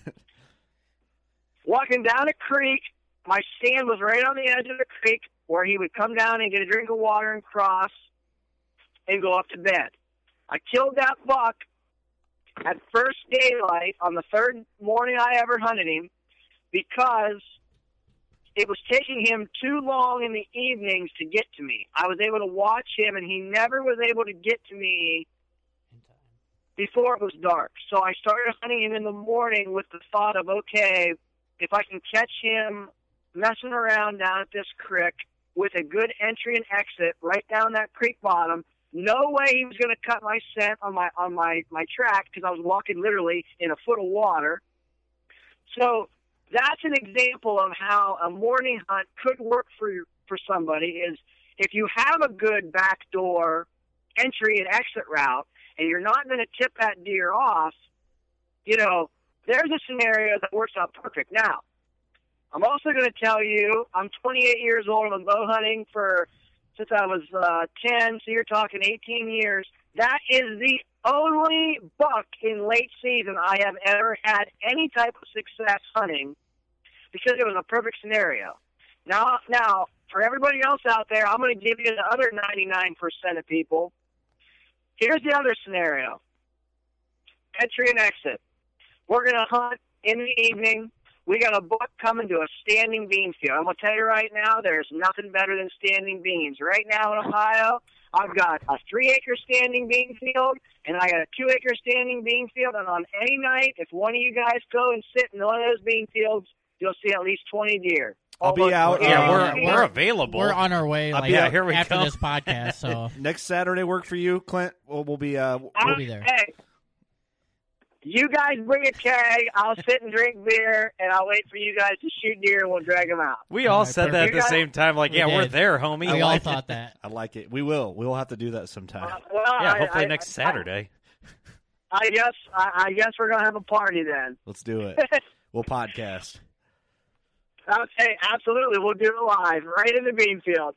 walking down a creek, my stand was right on the edge of the creek where he would come down and get a drink of water and cross and go up to bed. I killed that buck at first daylight on the third morning I ever hunted him because it was taking him too long in the evenings to get to me. I was able to watch him, and he never was able to get to me before it was dark. So I started hunting him in the morning with the thought of, okay, if I can catch him messing around down at this creek with a good entry and exit right down that creek bottom, no way he was going to cut my scent on my on my my track because I was walking literally in a foot of water. So that's an example of how a morning hunt could work for for somebody. Is if you have a good backdoor entry and exit route, and you're not going to tip that deer off, you know, there's a scenario that works out perfect. Now, I'm also going to tell you, I'm 28 years old. I've been bow hunting for since I was uh, 10, so you're talking 18 years. That is the only buck in late season I have ever had any type of success hunting because it was a perfect scenario. Now, now for everybody else out there, I'm going to give you the other 99% of people. Here's the other scenario: entry and exit. We're going to hunt in the evening. We got a buck coming to a standing bean field. I'm going to tell you right now, there's nothing better than standing beans. Right now in Ohio, I've got a three acre standing bean field and I got a two acre standing bean field. And on any night, if one of you guys go and sit in one of those bean fields, you'll see at least 20 deer. I'll be out. Yeah, uh, we're we're available. We're on our way. I'll Like, be out. Here we after go. this podcast. So <laughs> Next Saturday work for you, Clint? We'll, we'll be. Uh, we'll be there. Hey, you guys bring a keg. I'll sit and drink beer, and I'll wait for you guys to shoot deer, and we'll drag them out. We all Alright, said that at perfect. the same time. Like, We yeah, we're there, homie. We all Like, thought that. <laughs> I like it. We will. We'll have to do that sometime. Uh, well, yeah, I- hopefully I- next I- Saturday. I guess I, I guess we're gonna have a party then. Let's do it. <laughs> We'll podcast. Okay, absolutely. We'll do it live right in the bean field.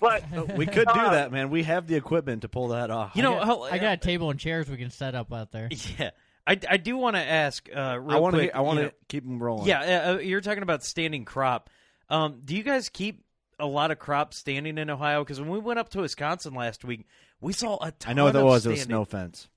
But <laughs> We could do Uh, that, man. We have the equipment to pull that off. You know, I got, I got a table and chairs we can set up out there. Yeah, I, I do want to ask. Uh, real I want quick, to. I want you to know- keep them rolling. Yeah, uh, uh, you're talking about standing crop. Um, do you guys keep a lot of crop standing in Ohio? Because when we went up to Wisconsin last week, we saw a ton. I know what that of was. It was snow fence.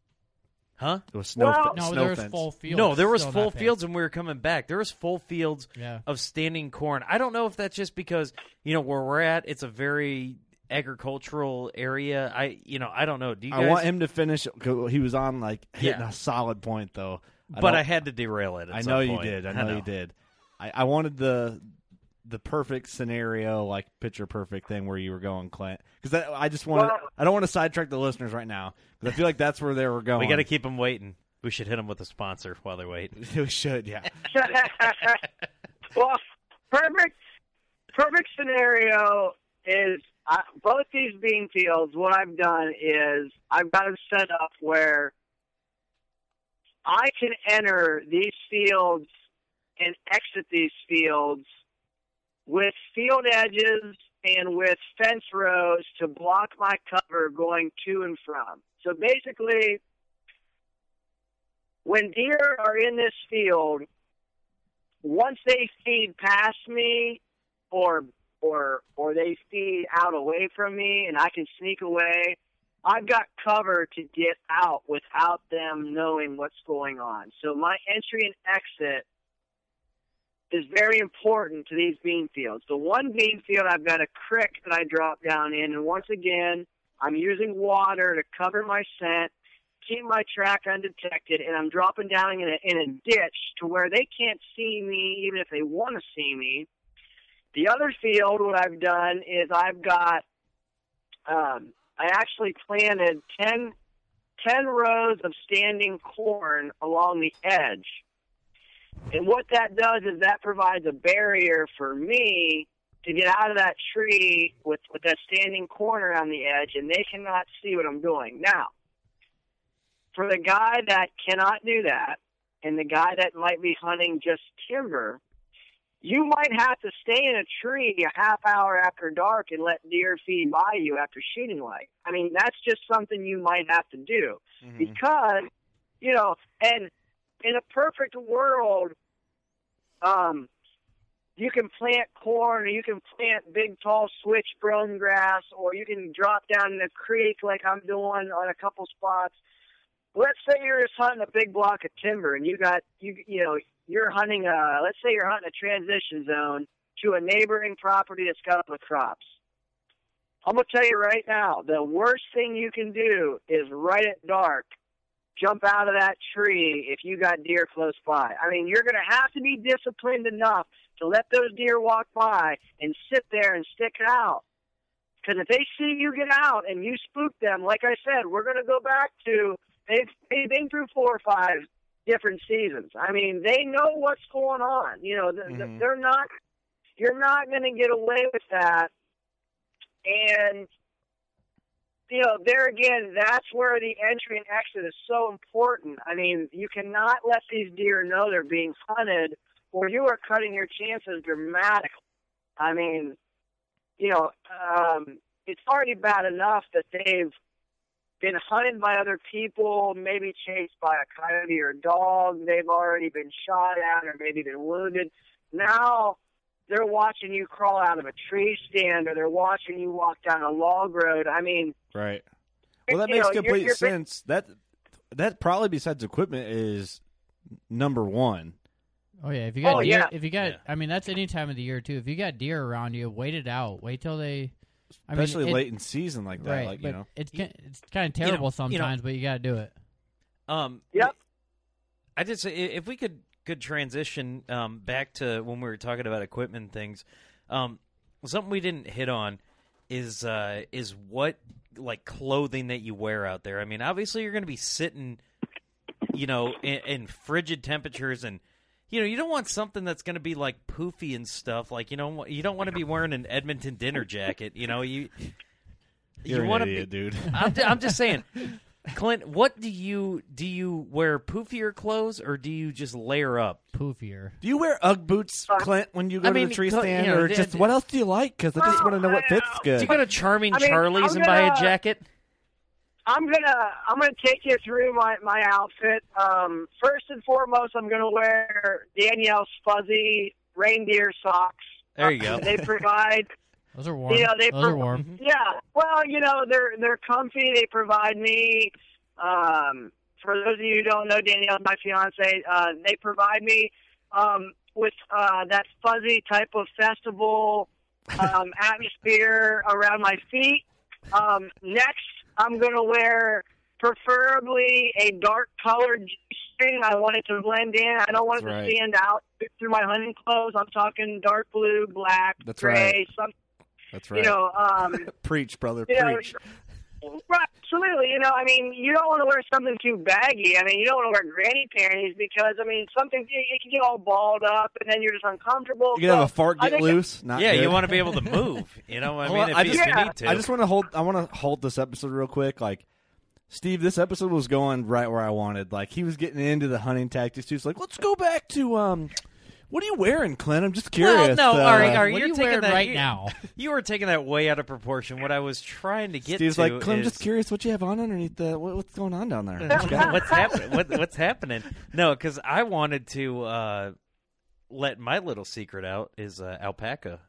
Huh? It was snow. Well- fe- No, snow there was fence. full fields. no, there was still full not fenced. fields when we were coming back. There was full fields Yeah. of standing corn. I don't know if that's just because you know where we're at. It's a very agricultural area. I you know I don't know. Do you guys? I want him to finish. 'cause He was on like hitting Yeah. a solid point though. but I had to derail it. At I some know you point. did. I know, you did. I, I wanted the the perfect scenario, like picture perfect thing where you were going, Clint. Because I just want. to Well- I don't want to sidetrack the listeners right now because I feel like that's where they were going. We got to keep them waiting. We should hit them with a sponsor while they wait. <laughs> we should, yeah. <laughs> well, perfect, perfect scenario is I, both these bean fields. What I've done is I've got them set up where I can enter these fields and exit these fields with field edges and with fence rows to block my cover going to and from. So basically, when deer are in this field, once they feed past me or or or they feed out away from me and I can sneak away, I've got cover to get out without them knowing what's going on. So my entry and exit is very important to these bean fields. The one bean field I've got a creek that I drop down in and once again I'm using water to cover my scent keep my track undetected, and I'm dropping down in a, in a ditch to where they can't see me even if they want to see me. The other field, what I've done is I've got, um, I actually planted 10, 10 rows of standing corn along the edge. And what that does is that provides a barrier for me to get out of that tree with, with that standing corn around the edge, and they cannot see what I'm doing. Now, for the guy that cannot do that and the guy that might be hunting just timber, you might have to stay in a tree a half hour after dark and let deer feed by you after shooting light. I mean, that's just something you might have to do. Because, you know, and in a perfect world, um, you can plant corn or you can plant big tall switch brome grass or you can drop down in a creek like I'm doing on a couple spots. Let's say you're just hunting a big block of timber and you got you you know you're hunting a let's say you're hunting a transition zone to a neighboring property that's got up with crops. I'm gonna tell you right now, the worst thing you can do is right at dark jump out of that tree if you got deer close by. I mean, you're gonna have to be disciplined enough to let those deer walk by and sit there and stick it out. Because if they see you get out and you spook them, like I said, we're to go back to they've they've been through four or five different seasons. I mean, they know what's going on. You know, mm-hmm. they're not. You're not going to get away with that. And you know, there again, that's where the entry and exit is so important. I mean, you cannot let these deer know they're being hunted, or you are cutting your chances dramatically. I mean, you know, um, it's already bad enough that they've been hunted by other people, maybe chased by a coyote or a dog. They've already been shot at or maybe been wounded. Now they're watching you crawl out of a tree stand or they're watching you walk down a log road. I mean, right. Well, that makes know, complete you're, you're, sense. That that probably besides equipment is number one. Oh yeah, if you got oh, deer, yeah. if you got, yeah. I mean that's any time of the year too. If you got deer around you, wait it out. Wait till they, I especially mean, it, late in season like that. Right, like you know, it's it's kind of terrible you know, sometimes, you know, but you got to do it. Um. Yep. I just if we could could transition um, back to when we were talking about equipment things. Um, something we didn't hit on is uh, is what like clothing that you wear out there. I mean, obviously you're going to be sitting, you know, in, in frigid temperatures and you know, you don't want something that's going to be like poofy and stuff. Like you know, you don't want to be wearing an Edmonton dinner jacket. You know, you You're you want to, dude. <laughs> I'm, I'm just saying. Clint, what do you do? You wear poofier clothes or do you just layer up? Poofier. Do you wear UGG boots, Clint, when you go I to the tree stand, you know, or just what else do you like? Because I just want to know what fits good. Do you go to Charming I mean, Charlie's and buy a jacket? I'm gonna I'm gonna take you through my my outfit. Um, first and foremost, I'm gonna wear Danielle's fuzzy reindeer socks. There you go. <laughs> they provide. <laughs> Those are warm. You know, they Those pro- are warm. <laughs> Yeah. Well, you know, they're they're comfy. They provide me. Um, for those of you who don't know, Danielle, my fiance, uh, they provide me um, with uh, that fuzzy type of festival um, atmosphere around my feet. Um, next, I'm going to wear preferably a dark colored G-string. I want it to blend in. I don't want That's it to right. stand out through my hunting clothes. I'm talking dark blue, black, That's gray, right. some. That's right. You know, um, <laughs> preach, brother, preach. Know, right, absolutely. You know, I mean, you don't want to wear something too baggy. I mean, you don't want to wear granny panties because, I mean, something it can get all balled up, and then you're just uncomfortable. You can so have a fart get loose. Not yeah, good. you want to be able to <laughs> move. You know, I mean, if, I just, you, need to. I just want to hold. I want to hold this episode real quick. Like, Steve, this episode was going right where I wanted. Like, he was getting into the hunting tactics too. He's like, let's go back to um what are you wearing, Clint? I'm just curious. Well, no, uh, Ari, Ari, you're you taking that right now. <laughs> You were taking that way out of proportion. What I was trying to get Steve's to like, Clint, is, I'm just curious what you have on underneath the. What, what's going on down there? <laughs> what's happening? What, what's happening? No, because I wanted to uh, let my little secret out is uh, alpaca.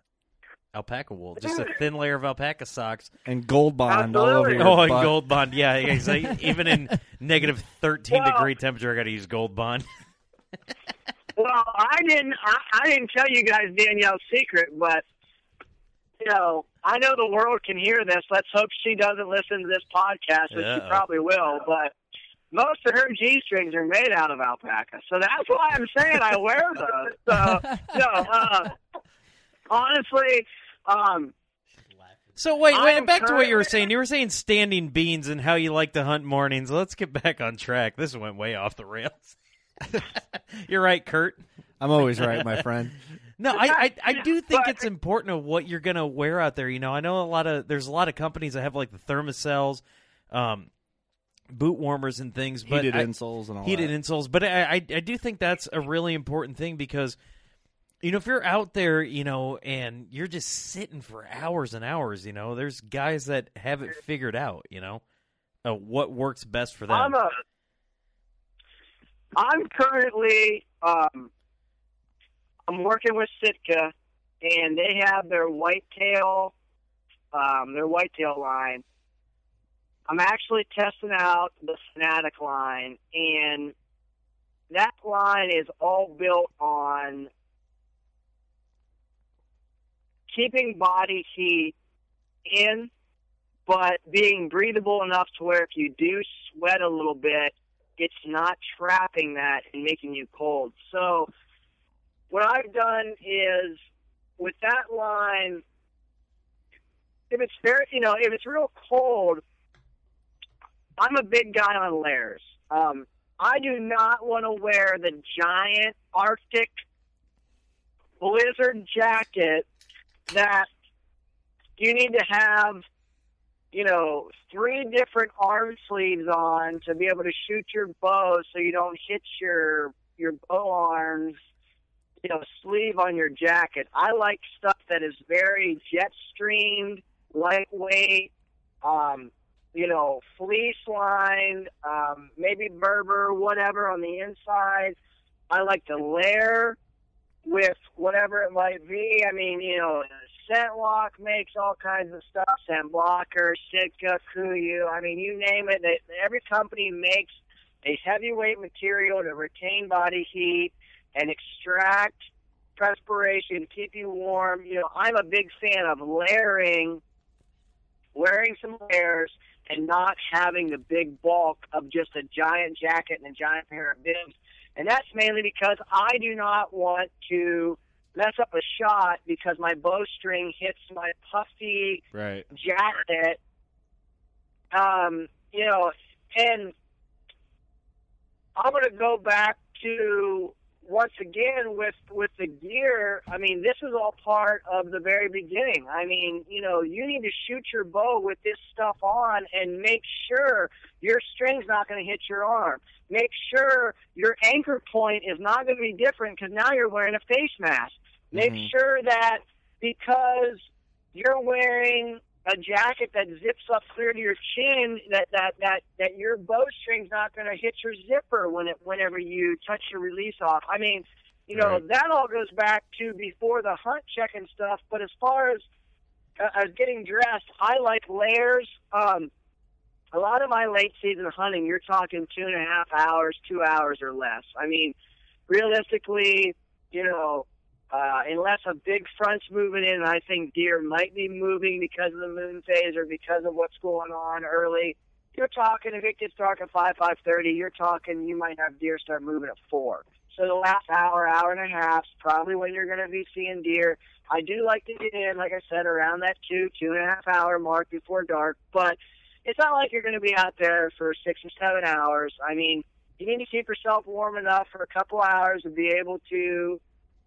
Alpaca wool, just a thin layer of alpaca socks and gold bond all over your body. Oh, and butt. gold bond, yeah. Exactly. <laughs> Even in negative thirteen well, degree temperature, I got to use gold bond. Well, I didn't. I, I didn't tell you guys Danielle's secret, but you know, I know the world can hear this. Let's hope she doesn't listen to this podcast, which she probably will. But most of her g strings are made out of alpaca, so that's why I'm saying I wear <laughs> those. So, no, uh, honestly, um, so wait, wait, back to what you were saying. You were saying standing beans and how you like to hunt mornings. Let's get back on track. This went way off the rails. <laughs> You're right, Kurt. I'm always right, my friend. <laughs> No, I, I, I do think it's important of what you're gonna wear out there. You know, I know a lot of there's a lot of companies that have like the ThermaCells, um, boot warmers and things, but heated I, insoles and all heated that. insoles. But I, I I do think that's a really important thing because you know if you're out there, you know, and you're just sitting for hours and hours, you know, there's guys that have it figured out. You know, uh, what works best for them. I'm a I'm currently um, I'm working with Sitka, and they have their whitetail um, their whitetail line. I'm actually testing out the Fanatic line, and that line is all built on keeping body heat in, but being breathable enough to where if you do sweat a little bit, it's not trapping that and making you cold. So what I've done is with that line, if it's very, you know, if it's real cold, I'm a big guy on layers. Um, I do not want to wear the giant Arctic blizzard jacket that you need to have, you know, three different arm sleeves on to be able to shoot your bow so you don't hit your your bow arms, you know, sleeve on your jacket. I like stuff that is very jet streamed, lightweight, um, you know, fleece lined, um, maybe Berber, whatever on the inside. I like to layer with whatever it might be. I mean, you know, ScentLok makes all kinds of stuff. Scent Blocker, Sitka, Kuiu. I mean, you name it. They, every company makes a heavyweight material to retain body heat and extract perspiration, keep you warm. You know, I'm a big fan of layering, wearing some layers, and not having the big bulk of just a giant jacket and a giant pair of bibs. And that's mainly because I do not want to mess up a shot because my bowstring hits my puffy right. jacket. Um, you know, and I'm going to go back to once again with with the gear. I mean, this is all part of the very beginning. I mean, you know, you need to shoot your bow with this stuff on and make sure your string's not going to hit your arm. Make sure your anchor point is not going to be different because now you're wearing a face mask. Make Mhm. sure that because you're wearing a jacket that zips up clear to your chin, that that that that your bowstring's not going to hit your zipper when it whenever you touch your release off. I mean, you know Right. that all goes back to before the hunt check and stuff. But as far as uh, as getting dressed, I like layers. Um, a lot of my late season hunting, you're talking two and a half hours, two hours or less. I mean, realistically, you know, uh, unless a big front's moving in, I think deer might be moving because of the moon phase or because of what's going on early. You're talking if it gets dark at five, five thirty, you're talking you might have deer start moving at four. So the last hour, hour and a half, is probably when you're going to be seeing deer. I do like to get in, like I said, around that two, two and a half hour mark before dark, but it's not like you're going to be out there for six or seven hours. I mean, you need to keep yourself warm enough for a couple hours to be able to,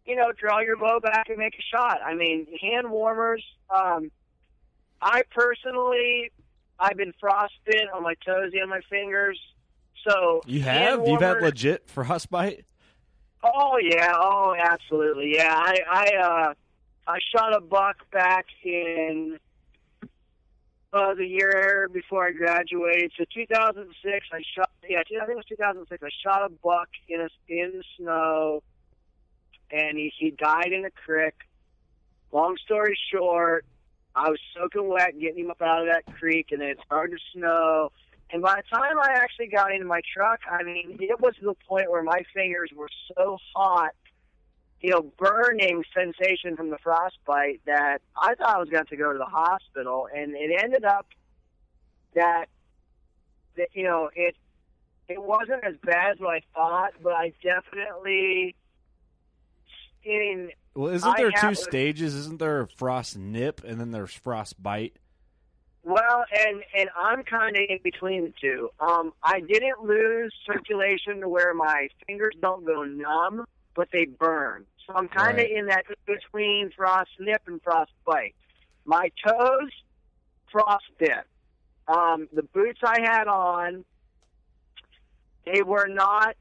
you know, draw your bow back and make a shot. I mean, hand warmers. Um, I personally, I've been frostbit on my toes and my fingers. So You have? You've had warmers- legit frostbite? Oh yeah, oh absolutely, yeah. I I uh I shot a buck back in uh the year before I graduated. So 2006, I shot yeah, I think it was 2006. I shot a buck in a, in the snow, and he he died in a creek. Long story short, I was soaking wet getting him up out of that creek, and then it started to snow. And by the time I actually got into my truck, I mean, it was to the point where my fingers were so hot, you know, burning sensation from the frostbite that I thought I was going to to go to the hospital. And it ended up that, that you know, it it wasn't as bad as what I thought, but I definitely, Mean, Well, isn't there two stages? Isn't there frost nip and then there's frost bite? Well, and and I'm kind of in between the two. Um, I didn't lose circulation to where my fingers don't go numb, but they burn. So I'm kind of Right. in that between frost nip and frost bite. My toes, frost bit. Um, the boots I had on, they were not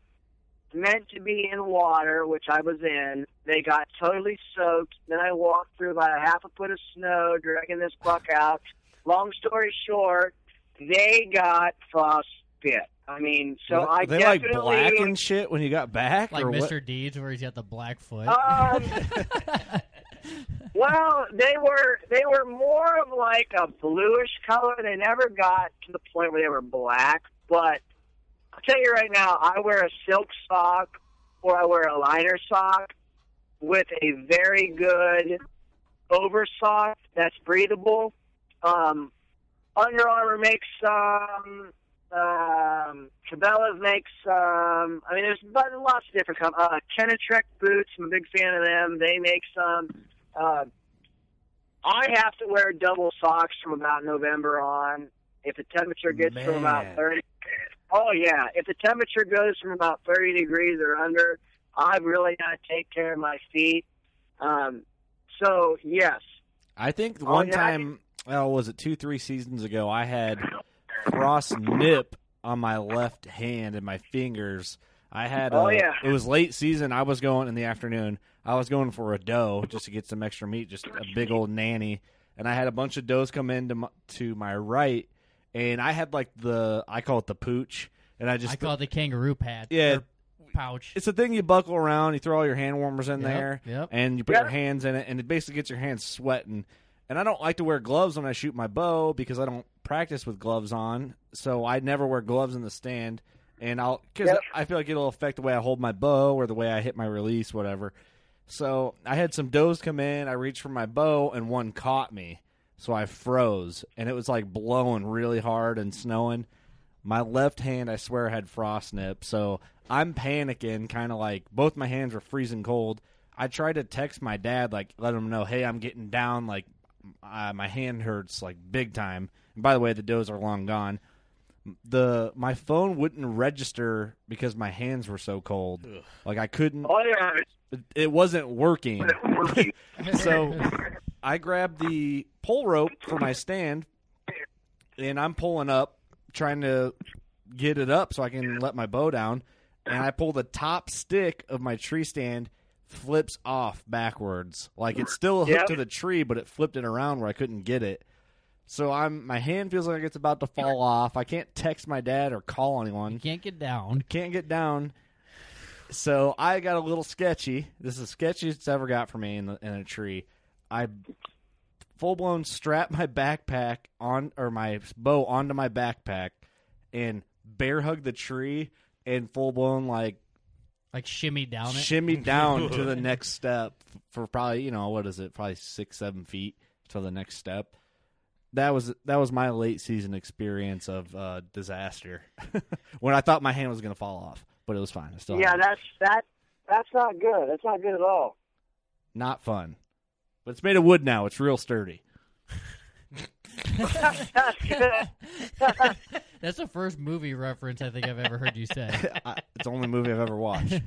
meant to be in water, which I was in. They got totally soaked. Then I walked through about a half a foot of snow, dragging this buck out. Long story short, they got frostbit. I mean, so What? I they like black and shit when you got back? Like or what? Mr. Deeds, where he's got the black foot. Um, <laughs> well, they were they were more of like a bluish color. They never got to the point where they were black. But I'll tell you right now, I wear a silk sock or I wear a liner sock with a very good oversoft that's breathable. Um, Under Armour makes some. Um, Cabela's makes some. I mean, there's but lots of different companies. Uh, Kenetrek boots. I'm a big fan of them. They make some. Uh, I have to wear double socks from about November on. If the temperature gets Man. from about 30, oh yeah, if the temperature goes from about 30 degrees or under, I've really got to take care of my feet. Um, so yes, I think Oh, one yeah, I time, oh, was it two, three seasons ago? I had frost nip on my left hand and my fingers. I had. Oh, uh, yeah. It was late season. I was going in the afternoon. I was going for a doe just to get some extra meat, just a big old nanny. And I had a bunch of does come in to my, to my right, and I had like the I call it the pooch, and I just I call it the kangaroo pad. Yeah. or pouch. it's a thing you buckle around. You throw all your hand warmers in Yep, there, yep. and you put your hands in it, and it basically gets your hands sweating. And I don't like to wear gloves when I shoot my bow because I don't practice with gloves on. So I never wear gloves in the stand, and I'll because Yep. I feel like it'll affect the way I hold my bow or the way I hit my release, whatever. So I had some does come in. I reached for my bow, and one caught me. So I froze, and it was like blowing really hard and snowing. My left hand, I swear, had frost nip. So I'm panicking, kind of like both my hands were freezing cold. I tried to text my dad, like, let him know, hey, I'm getting down. Like, uh, my hand hurts, like, big time. And by the way, the does are long gone. The my phone wouldn't register because my hands were so cold. Like I couldn't. oh yeah, It, it wasn't working. <laughs> <laughs> so I grabbed the pull rope for my stand, and I'm pulling up, trying to get it up so I can let my bow down. And I pull the top stick of my tree stand flips off backwards, like it's still hooked Yep. to the tree, but it flipped it around where I couldn't get it. So I'm my hand feels like it's about to fall off. I can't text my dad or call anyone. You can't get down. Can't get down. So I got a little sketchy. This is the sketchiest it's ever got for me in, the, in a tree. I full blown strap my backpack on or my bow onto my backpack and bear hug the tree and full blown like Like shimmy down it. shimmy <laughs> down to the <laughs> next step for probably you know what is it probably six seven feet to the next step. That was that was my late season experience of uh, disaster <laughs> when I thought my hand was going to fall off, but it was fine. I still yeah, had it. that's that. That's not good. That's not good at all. not fun, but it's made of wood now. It's real sturdy. <laughs> that's the first movie reference I think I've ever heard you say. <laughs> I, it's the only movie I've ever watched.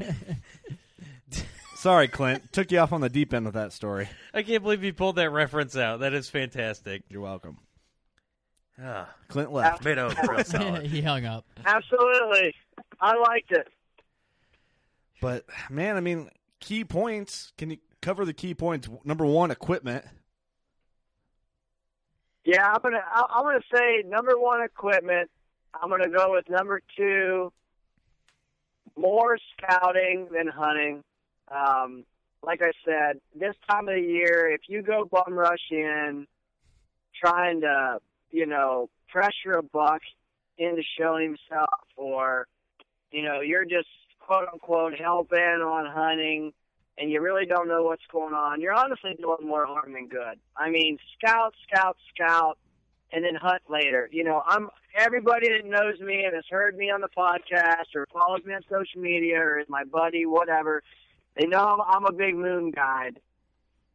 Sorry, Clint. Took you off on the deep end with that story. I can't believe you pulled that reference out. That is fantastic. You're welcome. Ah, Clint left. made out real solid. <laughs> he hung up. Absolutely, I liked it. But man, I mean, key points. Can you cover the key points? Number one, equipment. Yeah, I'm gonna. I'm gonna say number one equipment. I'm gonna go with number two. More scouting than hunting. Um, like I said, this time of the year, if you go bum rush in, trying to, you know, pressure a buck into showing himself, or, you know, you're just quote unquote hell bent on hunting, and you really don't know what's going on, you're honestly doing more harm than good. I mean, scout, scout, scout, and then hunt later. You know, I'm everybody that knows me and has heard me on the podcast or follows me on social media or is my buddy, whatever. They know I'm, I'm a big moon guide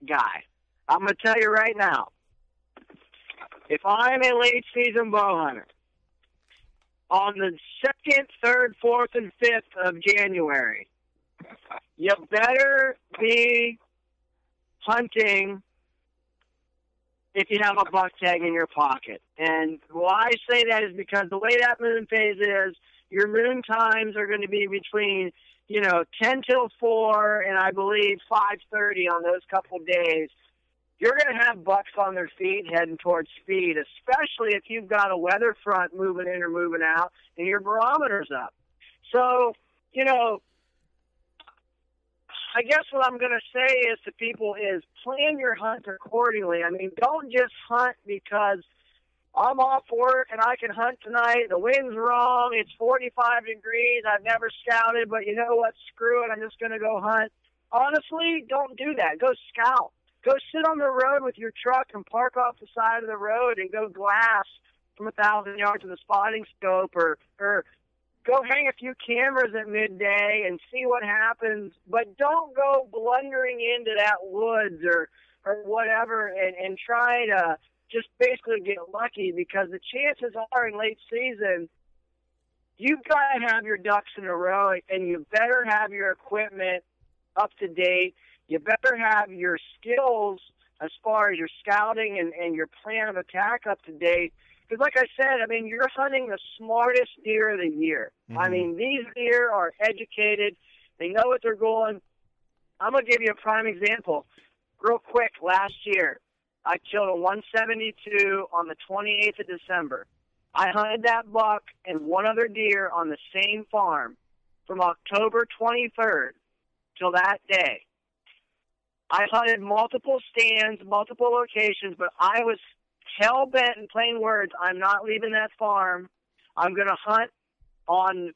guy. I'm gonna tell you right now. If I'm a late season bow hunter, on the second, third, fourth, and fifth of January, you better be hunting if you have a buck tag in your pocket. And why I say that is because the way that moon phase is, your moon times are going to be between, you know, 10 till 4 and I believe 5:30 on those couple days. You're going to have bucks on their feet heading towards speed, especially if you've got a weather front moving in or moving out and your barometer's up. So, you know, I guess what I'm going to say is to people is plan your hunt accordingly. I mean, don't just hunt because I'm off work and I can hunt tonight. The wind's wrong. It's 45 degrees. I've never scouted, but you know what? Screw it. I'm just going to go hunt. Honestly, don't do that. Go scout. Go sit on the road with your truck and park off the side of the road and go glass from a thousand yards with a spotting scope, or or go hang a few cameras at midday and see what happens. But don't go blundering into that woods or or whatever and and try to just basically get lucky because the chances are in late season you've got to have your ducks in a row and you better have your equipment up to date. You better have your skills as far as your scouting and, and your plan of attack up to date. Because, like I said, I mean, you're hunting the smartest deer of the year. Mm-hmm. I mean, these deer are educated, they know what they're going. I'm going to give you a prime example. Real quick, last year, I killed a 172 on the 28th of December. I hunted that buck and one other deer on the same farm from October 23rd till that day. I hunted multiple stands, multiple locations, but I was hell bent in plain words. I'm not leaving that farm. I'm going to hunt on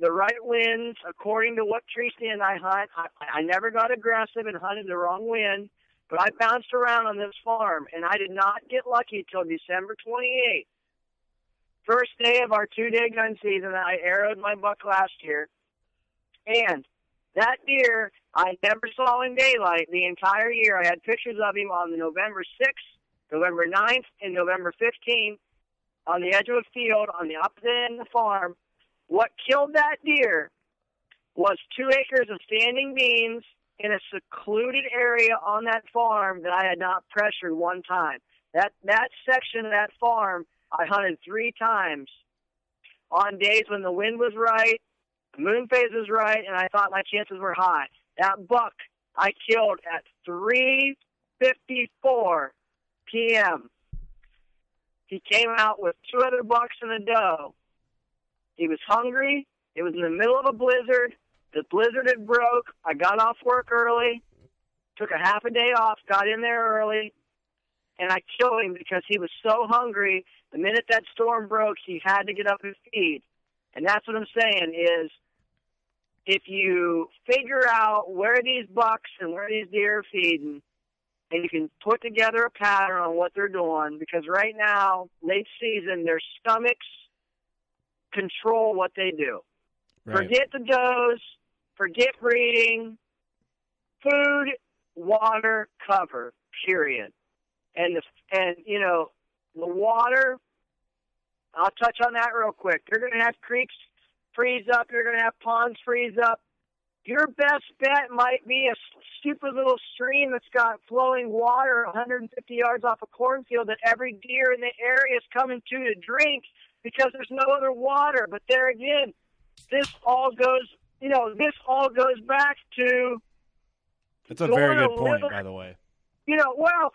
the right winds according to what tree stand I hunt. I, I never got aggressive and hunted the wrong wind, but I bounced around on this farm, and I did not get lucky till December 28th first day of our two day gun season, I arrowed my buck last year. And that deer I never saw in daylight the entire year. I had pictures of him on the November 6th, November 9th, and November 15th on the edge of a field on the opposite end of the farm. What killed that deer was two acres of standing beans in a secluded area on that farm that I had not pressured one time. That that section of that farm I hunted three times on days when the wind was right, the moon phase was right, and I thought my chances were high. That buck I killed at 3:54 p.m. He came out with two other bucks and a doe. He was hungry. It was in the middle of a blizzard. The blizzard had broke. I got off work early, took a half a day off, got in there early, and I killed him because he was so hungry the minute that storm broke, he had to get up and feed. And that's what I'm saying is if you figure out where these bucks and where these deer are feeding, and you can put together a pattern on what they're doing, because right now, late season, their stomachs control what they do. Right. Forget the does, forget breeding, food, water, cover, period. And the and you know the water, I'll touch on that real quick. You're going to have creeks freeze up. You're going to have ponds freeze up. Your best bet might be a stupid little stream that's got flowing water 150 yards off a cornfield that every deer in the area is coming to to drink because there's no other water. But there again, this all goes, you know, this all goes back to. That's a very good point, by the way. You know, well,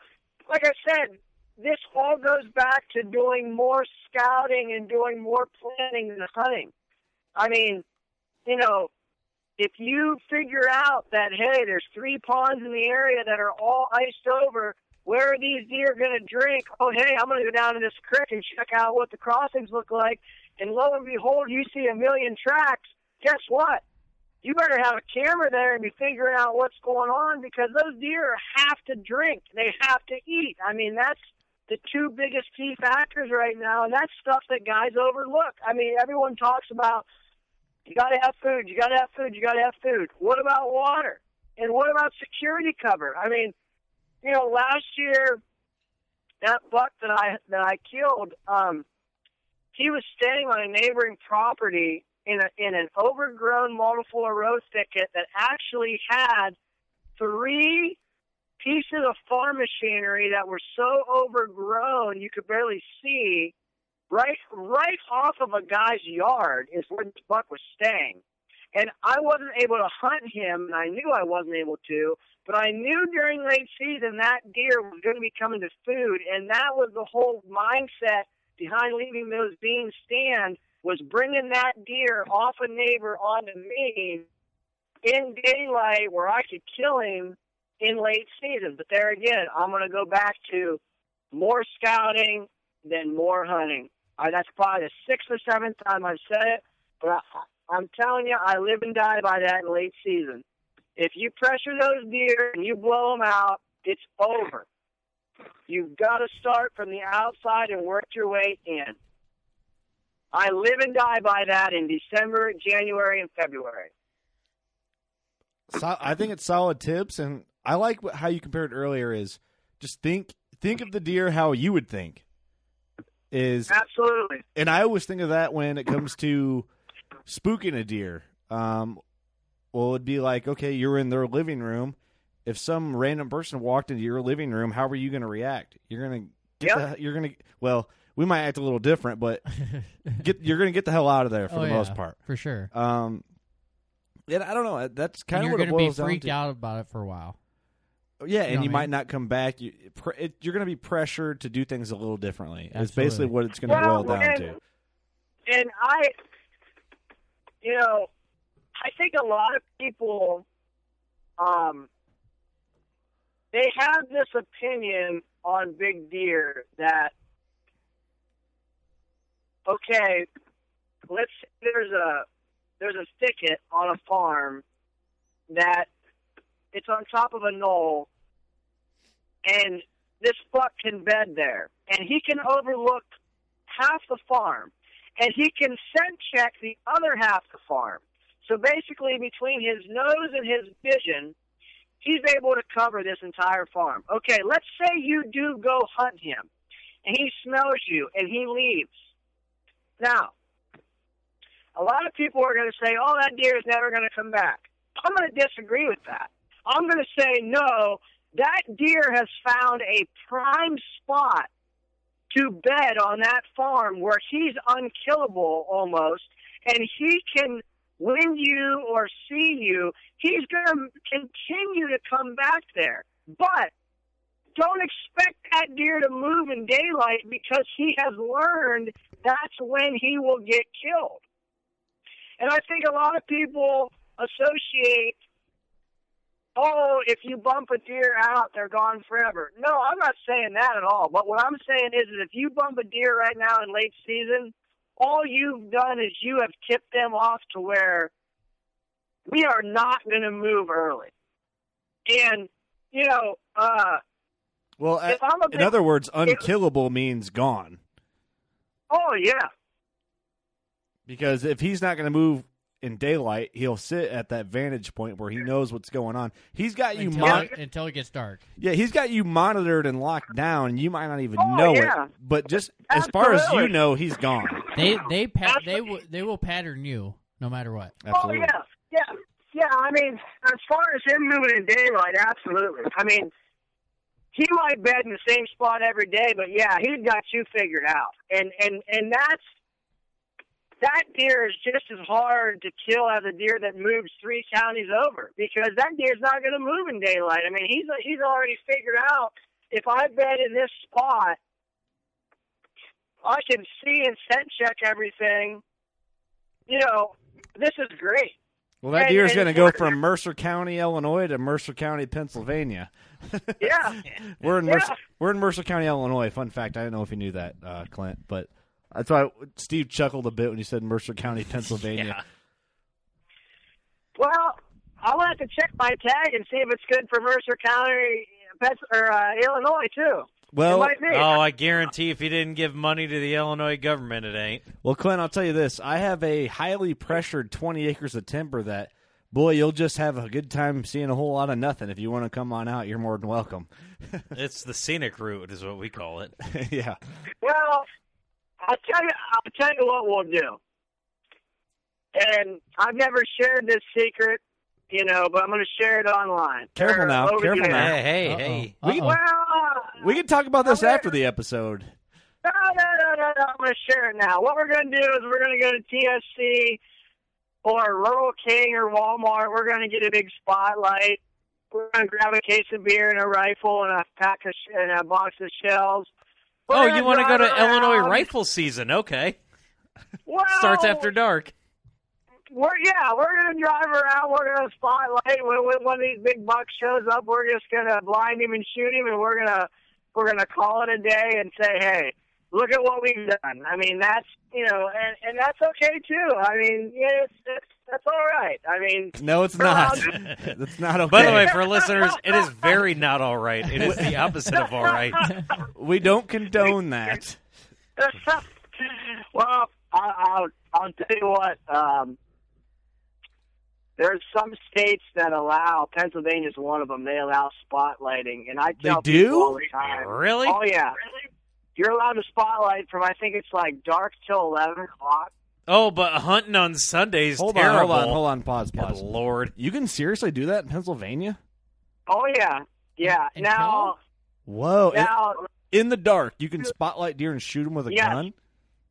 like I said, this all goes back to doing more scouting and doing more planning than hunting. I mean, you know, if you figure out that hey, there's three ponds in the area that are all iced over, where are these deer going to drink? Oh, hey, I'm going to go down to this creek and check out what the crossings look like. And lo and behold, you see a million tracks. Guess what? You better have a camera there and be figuring out what's going on because those deer have to drink. They have to eat. I mean, that's the two biggest key factors right now, and that's stuff that guys overlook. I mean, everyone talks about you got to have food, you got to have food, you got to have food. What about water? And what about security cover? I mean, you know, last year that buck that I that I killed, um, he was standing on a neighboring property in a in an overgrown multiflora rose thicket that actually had three pieces of farm machinery that were so overgrown you could barely see. Right, right off of a guy's yard is where this buck was staying, and I wasn't able to hunt him, and I knew I wasn't able to. But I knew during late season that deer was going to be coming to food, and that was the whole mindset behind leaving those beans stand was bringing that deer off a neighbor onto me in daylight where I could kill him in late season. But there again, I'm going to go back to more scouting than more hunting. That's probably the sixth or seventh time I've said it, but I, I'm telling you, I live and die by that in late season. If you pressure those deer and you blow them out, it's over. You've got to start from the outside and work your way in. I live and die by that in December, January, and February. So, I think it's solid tips, and I like how you compared earlier. Is just think think of the deer how you would think. Is absolutely, and I always think of that when it comes to spooking a deer. Um, well, it'd be like, okay, you're in their living room. If some random person walked into your living room, how are you going to react? You're going to get Yep. the, you're going to well, we might act a little different, but <laughs> get you're going to get the hell out of there for Oh, the yeah, most part. for sure. Um, and I don't know. That's kind and of you're what it gonna be boils down freaked to. out about it for a while. Yeah, You and know you what I might not come back. You, it, you're going to be pressured to do things a little differently. It's basically what it's going to Well, boil down and- to. and I, you know, I think a lot of people, um, they have this opinion on big deer that, okay, let's say there's a there's a thicket on a farm that it's on top of a knoll, and this buck can bed there, and he can overlook half the farm, and he can scent check the other half the farm. So basically, between his nose and his vision, he's able to cover this entire farm. Okay, let's say you do go hunt him, and he smells you, and he leaves. Now, a lot of people are going to say, "Oh, that deer is never going to come back." I'm going to disagree with that. I'm going to say, no, that deer has found a prime spot to bed on that farm where he's unkillable almost, and he can, win you or see you, he's going to continue to come back there. But don't expect that deer to move in daylight because he has learned that's when he will get killed. And I think a lot of people associate, oh, if you bump a deer out, they're gone forever. No, I'm not saying that at all. But what I'm saying is that if you bump a deer right now in late season, all you've done is you have tipped them off to where we are not going to move early. And, you know, uh, Well, a in other words, unkillable means gone. oh, yeah. Because if he's not going to move in daylight, he'll sit at that vantage point where he knows what's going on. He's got you until, mon- it, until it gets dark. yeah, he's got you monitored and locked down, and you might not even Oh, know yeah. it. But just as far as you know, he's gone. They they pa- they will they will pattern you no matter what. Absolutely. Oh yeah, yeah, yeah. I mean, as far as him moving in daylight, absolutely. I mean, he might bed in the same spot every day, but yeah, he's got you figured out. And and and that's that deer is just as hard to kill as a deer that moves three counties over because that deer's not going to move in daylight. I mean, he's he's already figured out if I bed in this spot, I can see and scent check everything. You know, this is great. Well, that deer is going to go from Mercer County, Illinois, to Mercer County, Pennsylvania. Yeah. <laughs> We're in Yeah. Mercer, we're in Mercer County, Illinois. Fun fact: I don't know if you knew that, uh, Clint, but that's why Steve chuckled a bit when you said Mercer County, <laughs> Pennsylvania. Well, I'll have to check my tag and see if it's good for Mercer County, Pens- or uh, Illinois too. Well- it might be. Oh, I guarantee if you didn't give money to the Illinois government, it ain't. Well, Clint, I'll tell you this: I have a highly pressured twenty acres of timber that, boy, you'll just have a good time seeing a whole lot of nothing. If you want to come on out, you're more than welcome. <laughs> It's the scenic route, is what we call it. <laughs> yeah. Well, I'll tell you. I'll tell you what we'll do. And I've never shared this secret, you know, but I'm going to share it online. Careful now, careful now. Hey, hey, Uh-oh. hey. We can- Well, uh, We can talk about this after the episode. No, no, no, no, no. I'm going to share it now. What we're going to do is we're going to go to TSC or Rural King or Walmart. We're going to get a big spotlight. We're going to grab a case of beer and a rifle and a pack of sh- and a box of shells. Oh, you want to go to drive Illinois rifle season? Okay. Well, Starts after dark. We're yeah, we're gonna drive around. We're gonna spotlight when, when one of these big bucks shows up. We're just gonna blind him and shoot him, and we're gonna we're gonna call it a day and say, hey, look at what we've done. I mean, that's you know, and and that's okay too. I mean, yeah, it's, it's that's all right. I mean, no, it's not. <laughs> that's not okay. By the way, for listeners, it is very not all right. It is the opposite of all right. <laughs> we don't condone that. <laughs> well, I, I'll I'll tell you what. Um, there's some states that allow. Pennsylvania's one of them. They allow spotlighting, and I tell they do? people all the time. Really? Oh yeah. Really? You're allowed to spotlight from I think it's like dark till eleven o'clock. Oh, but hunting on Sundays hold terrible. on, hold on, hold on, pause, pause. Good Lord, you can seriously do that in Pennsylvania? Oh yeah, yeah. And now, whoa, now, in, in, the dark, you can spotlight deer and shoot them with a yes. gun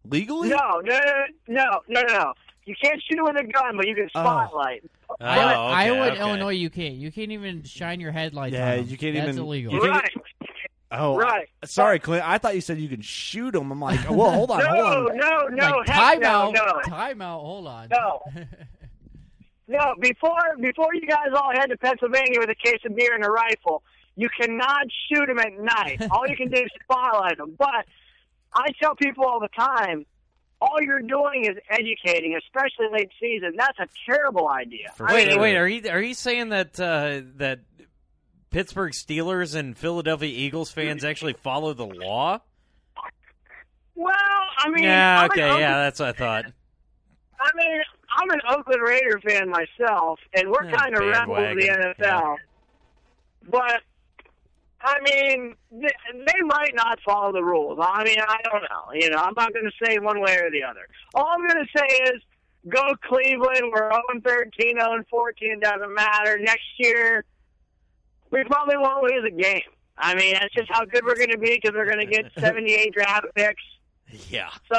legally? No, no, no, no, no, no. You can't shoot it with a gun, but you can oh. spotlight. Oh. Iowa, okay, Iowa and okay. Illinois, you can't. You can't even shine your headlights. Yeah, on them. you can't That's even- illegal. you can't- Right. Oh, Right. Sorry, Clint. I thought you said you can shoot them. I'm like, oh, well, hold on, <laughs> no, hold on. no, no, like heck timeout, no, no. timeout. Hold on. No. No, before before you guys all head to Pennsylvania with a case of beer and a rifle, you cannot shoot them at night. <laughs> all you can do is spotlight them. But I tell people all the time, all you're doing is educating, especially late season. That's a terrible idea. I wait, mean, wait. Are you are you saying that uh, that Pittsburgh Steelers and Philadelphia Eagles fans actually follow the law? Well, I mean, Yeah, okay, Oakland- yeah, that's what I thought. I mean, I'm an Oakland Raider fan myself, and we're kind of rebels in the NFL. But I mean, they, they might not follow the rules. I mean, I don't know. You know, I'm not going to say one way or the other. All I'm going to say is, go Cleveland. We're 0 13, 0 14. Doesn't matter. Next year, we probably won't lose a game. I mean, that's just how good we're going to be because we're going to get <laughs> 78 draft picks. Yeah. So,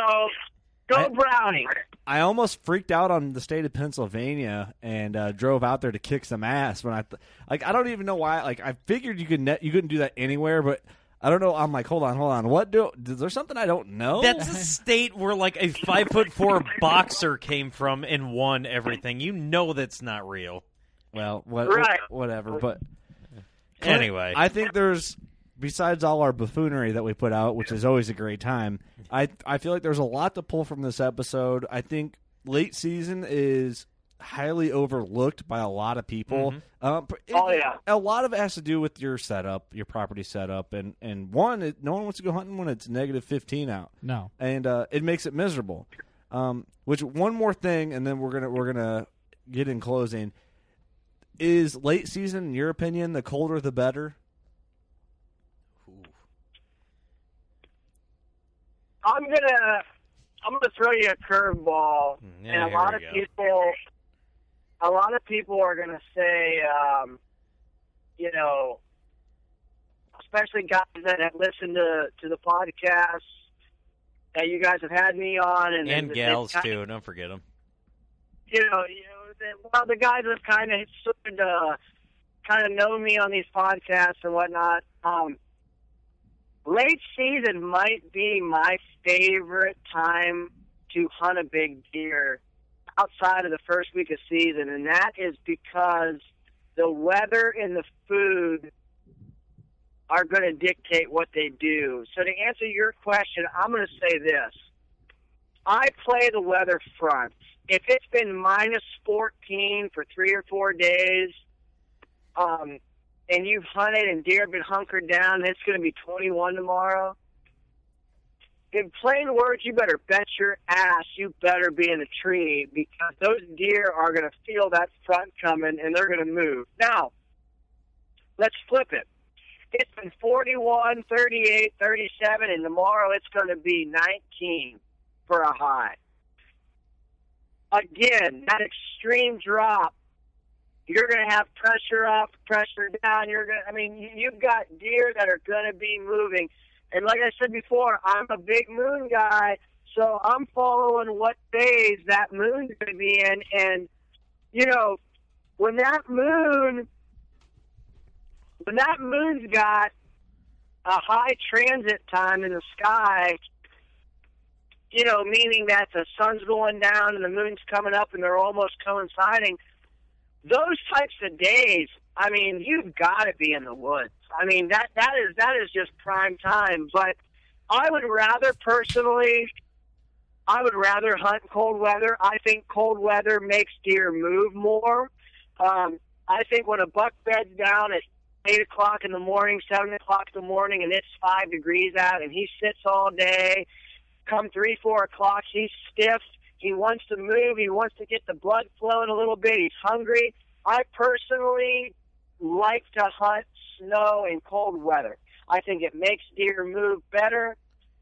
go I- Brownie. I almost freaked out on the state of Pennsylvania and uh, drove out there to kick some ass when I th- like I don't even know why like I figured you could ne- you couldn't do that anywhere but I don't know I'm like hold on hold on what do is there something I don't know That's a state where like a five foot four <laughs> boxer came from and won everything. You know that's not real. well what, Right. whatever but Anyway, I think there's besides all our buffoonery that we put out, which is always a great time. I I feel like there's a lot to pull from this episode. I think late season is highly overlooked by a lot of people. Um, it- Oh, yeah. a lot of it has to do with your setup, your property setup, and and one, it, no one wants to go hunting when it's negative fifteen out No. and uh, it makes it miserable. Um, which one more thing, and then we're gonna we're gonna get in closing. Is late season, in your opinion, the colder the better? I'm gonna I'm gonna throw you a curveball, Yeah, and a lot of go. people, a lot of people are gonna say, um, you know, especially guys that have listened to to the podcast that you guys have had me on, and and and gals kind too. Don't forget them. you know, well, the guys that kind of sort of kind of know me on these podcasts and whatnot. Um, late season might be my favorite time to hunt a big deer outside of the first week of season, and that is because the weather and the food are going to dictate what they do. So to answer your question, I'm going to say this. I play the weather front. If it's been minus 14 for three or four days, um, and you've hunted and deer have been hunkered down, it's going to be 21 tomorrow. In plain words, you better bet your ass you better be in a tree because those deer are going to feel that front coming and they're going to move. Now, let's flip it. It's been 41, 38, 37, and tomorrow it's going to be 19 for a high. Again, that extreme drop, you're going to have pressure up, pressure down. You're going I mean, you- you've got deer that are going to be moving. And like I said before, I'm a big moon guy, so I'm following what phase that moon's going to be in. And, you know, when that moon, when that moon's got a high transit time in the sky, you know, meaning that the sun's going down and the moon's coming up and they're almost coinciding. Those types of days, I mean, you've got to be in the woods. I mean, that that is that is just prime time. But I would rather personally, I would rather hunt cold weather. I think cold weather makes deer move more. Um, I think when a buck beds down at eight o'clock in the morning, seven o'clock in the morning, and it's five degrees out, and he sits all day. Come three, four o'clock, he's stiff. He wants to move. He wants to get the blood flowing a little bit. He's hungry. I personally like to hunt snow in cold weather. I think it makes deer move better.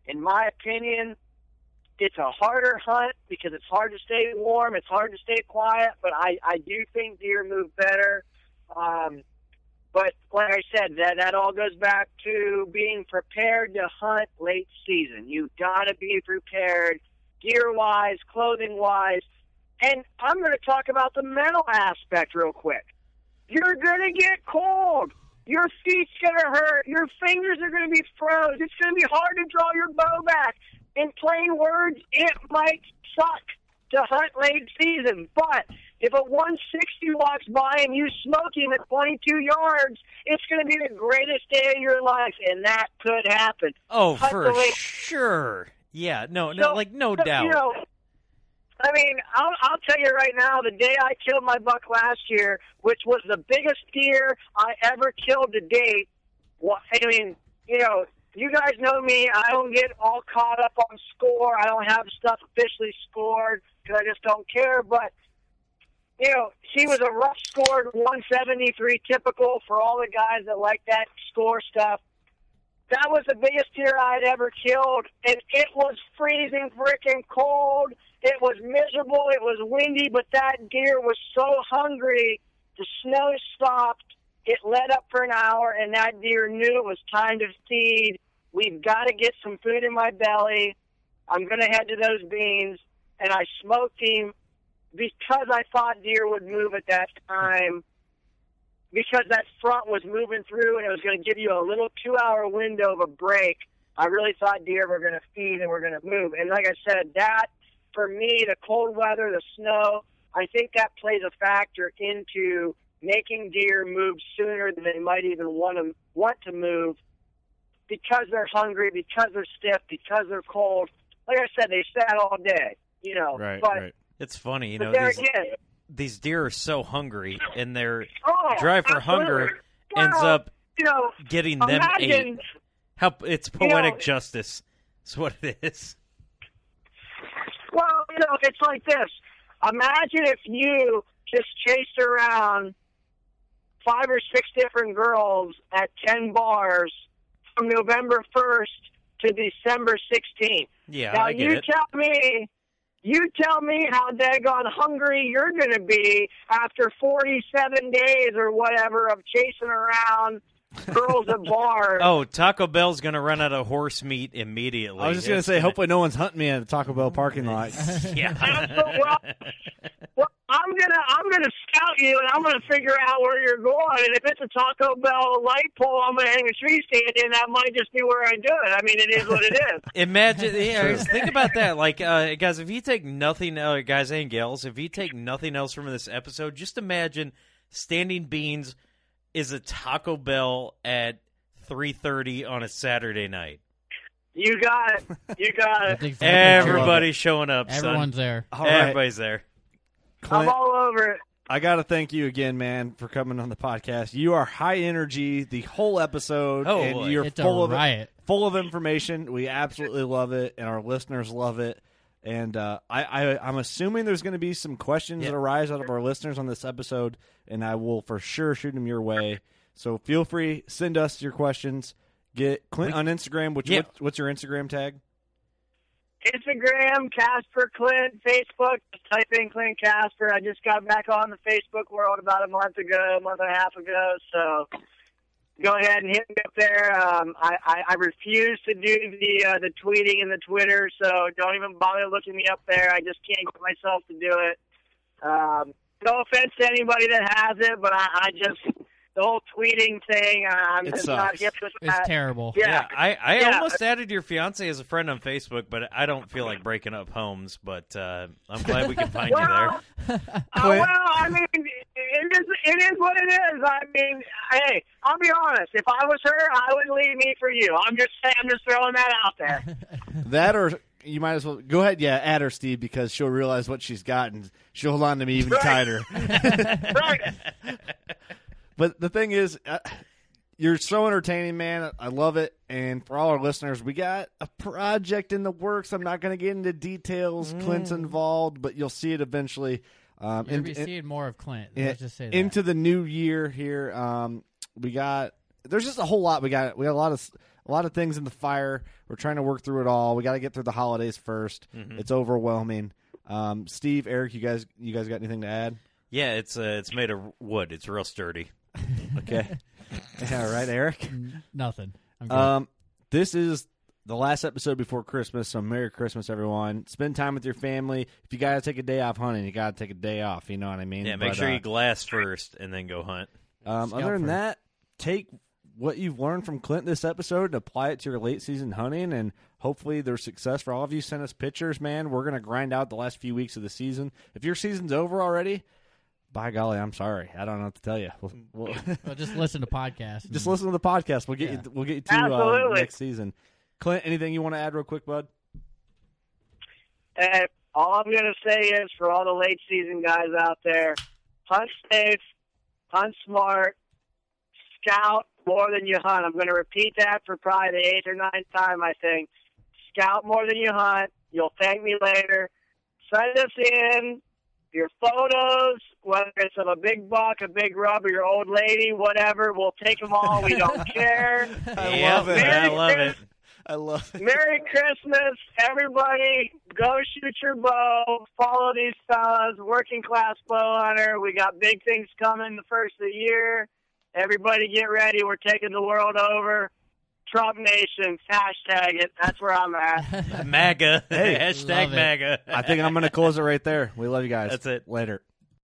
In my opinion, it's a harder hunt because it's hard to stay warm. It's hard to stay quiet, but I, I do think deer move better. Um, but like I said, that that all goes back to being prepared to hunt late season. You gotta be prepared, gear wise, clothing wise, and I'm going to talk about the mental aspect real quick. You're going to get cold. Your feet's going to hurt. Your fingers are going to be froze. It's going to be hard to draw your bow back. In plain words, it might suck to hunt late season, but if a 160 walks by and you smoke him at 22 yards, it's going to be the greatest day of your life, and that could happen. Oh, for sure. Yeah, no, no, So- like no so, doubt. You know, I mean, I'll, I'll tell you right now, the day I killed my buck last year, which was the biggest deer I ever killed to date. Well, I mean, you know, you guys know me. I don't get all caught up on score. I don't have stuff officially scored because I just don't care. But you know, she was a rough scored 173 typical for all the guys that like that score stuff. That was the biggest deer I'd ever killed, and it was freezing freaking cold. It was miserable. It was windy, but that deer was so hungry. The snow stopped. It let up for an hour, and that deer knew it was time to feed. We've got to get some food in my belly. I'm going to head to those beans, and I smoked him because I thought deer would move at that time. Because that front was moving through, and it was going to give you a little two-hour window of a break. I really thought deer were going to feed and were going to move. And like I said, that for me, the cold weather, the snow, I think that plays a factor into making deer move sooner than they might even want to want to move because they're hungry, because they're stiff, because they're cold. Like I said, they sat all day, you know. Right, but, right. It's funny, you but know. These, again, these deer are so hungry, and their oh, drive for absolutely. hunger ends up you know, getting them ate. How it's You know- poetic justice. That's what it is. Well, you know, it's like this. Imagine if you just chased around five or six different girls at 10 bars from November 1st to December 16th. Yeah, now, I get you it. tell me. You tell me how daggone hungry you're going to be after 47 days or whatever of chasing around girls at bars. <laughs> Oh, Taco Bell's gonna run out of horse meat immediately. I was just gonna say, hopefully no one's hunting me at the Taco Bell parking lot. <laughs> yeah. <laughs> well, well, I'm gonna I'm gonna scout you, and I'm gonna figure out where you're going. And if it's a Taco Bell light pole, I'm gonna hang a tree stand in. That might just be where I do it. I mean, it is what it is. <laughs> Imagine, yeah, just think about that. Like, uh, guys, if you take nothing, uh, guys and gals, if you take nothing else from this episode, just imagine standing beans is a Taco Bell at three thirty on a Saturday night. You got it. You got <laughs> it. exactly what I love. Everybody's showing up. son. Everyone's there. All right. Everybody's there. I'm all over it. I got to thank you again, man, for coming on the podcast. You are high energy the whole episode, Oh, and boy. you're It's a full of riot. full of information. We absolutely love it, and our listeners love it. And uh, I, I, I'm assuming there's going to be some questions Yeah. that arise out of our listeners on this episode, and I will for sure shoot them your way. So feel free, send us your questions. Get Clint on Instagram. Which Yeah. what, what's your Instagram tag? Instagram, Casper Clint, Facebook, just type in Clint Casper. I just got back on the Facebook world about a month ago, a month and a half ago, so go ahead and hit me up there. Um, I, I, I refuse to do the uh, the tweeting and the Twitter, so don't even bother looking me up there. I just can't get myself to do it. Um, no offense to anybody that has it, but I, I just the whole tweeting thing. I'm It just not sucks. hip with It's that. terrible. Yeah. Yeah, I, I Yeah. almost added your fiance as a friend on Facebook, but I don't feel like breaking up homes. But uh, I'm glad we can find you there. Well, uh, <laughs> well, I mean, in this is. It is what it is. I mean, hey, I'll be honest. If I was her, I would leave me for you. I'm just saying. I'm just throwing that out there. <laughs> that or you might as well go ahead. Yeah, add her, Steve, because she'll realize what she's got and she'll hold on to me even right. tighter. <laughs> right. But the thing is. Uh, you're so entertaining, man. I love it. And for all our listeners, we got a project in the works. I'm not going to get into details. Mm. Clint's involved, but you'll see it eventually. Um, You'll be seeing more of Clint. Let's just say that. into the new year here. Um, we got there's just a whole lot. We got we got a lot of a lot of things in the fire. We're trying to work through it all. We got to get through the holidays 1st mm-hmm. It's overwhelming. Um, Steve, Eric, you guys, you guys got anything to add? Yeah, it's uh, it's made of wood. It's real sturdy. Okay. <laughs> All right, Eric. Nothing. Um, this is the last episode before Christmas, so Merry Christmas, everyone. Spend time with your family. If you got to take a day off hunting, you got to take a day off. You know what I mean? Yeah, make but, sure uh, you glass first and then go hunt. Um, other than first. that, take what you've learned from Clint this episode and apply it to your late season hunting, and hopefully there's success for all of you. Send us pictures, man. We're going to grind out the last few weeks of the season. If your season's over already, by golly, I'm sorry. I don't know what to tell you. We'll, we'll, <laughs> well, just listen to podcasts. Just listen to the podcast. We'll get yeah. you. We'll get you to uh, next season. Clint, anything you want to add real quick, bud? Hey, all I'm going to say is for all the late season guys out there, hunt safe, hunt smart, scout more than you hunt. I'm going to repeat that for probably the eighth or ninth time, I think. Scout more than you hunt. You'll thank me later. Send us in your photos, whether it's of a big buck, a big rub, or your old lady, whatever. We'll take them all. We don't <laughs> care. I love it. I love it. I love it. Merry Christmas, everybody. Go shoot your bow. Follow these fellas. Working class bow hunter. We got big things coming the first of the year. Everybody get ready. We're taking the world over. Trump Nation, hashtag it. That's where I'm at. <laughs> MAGA. Hey, hashtag MAGA. I think I'm going to close it right there. We love you guys. That's it. Later.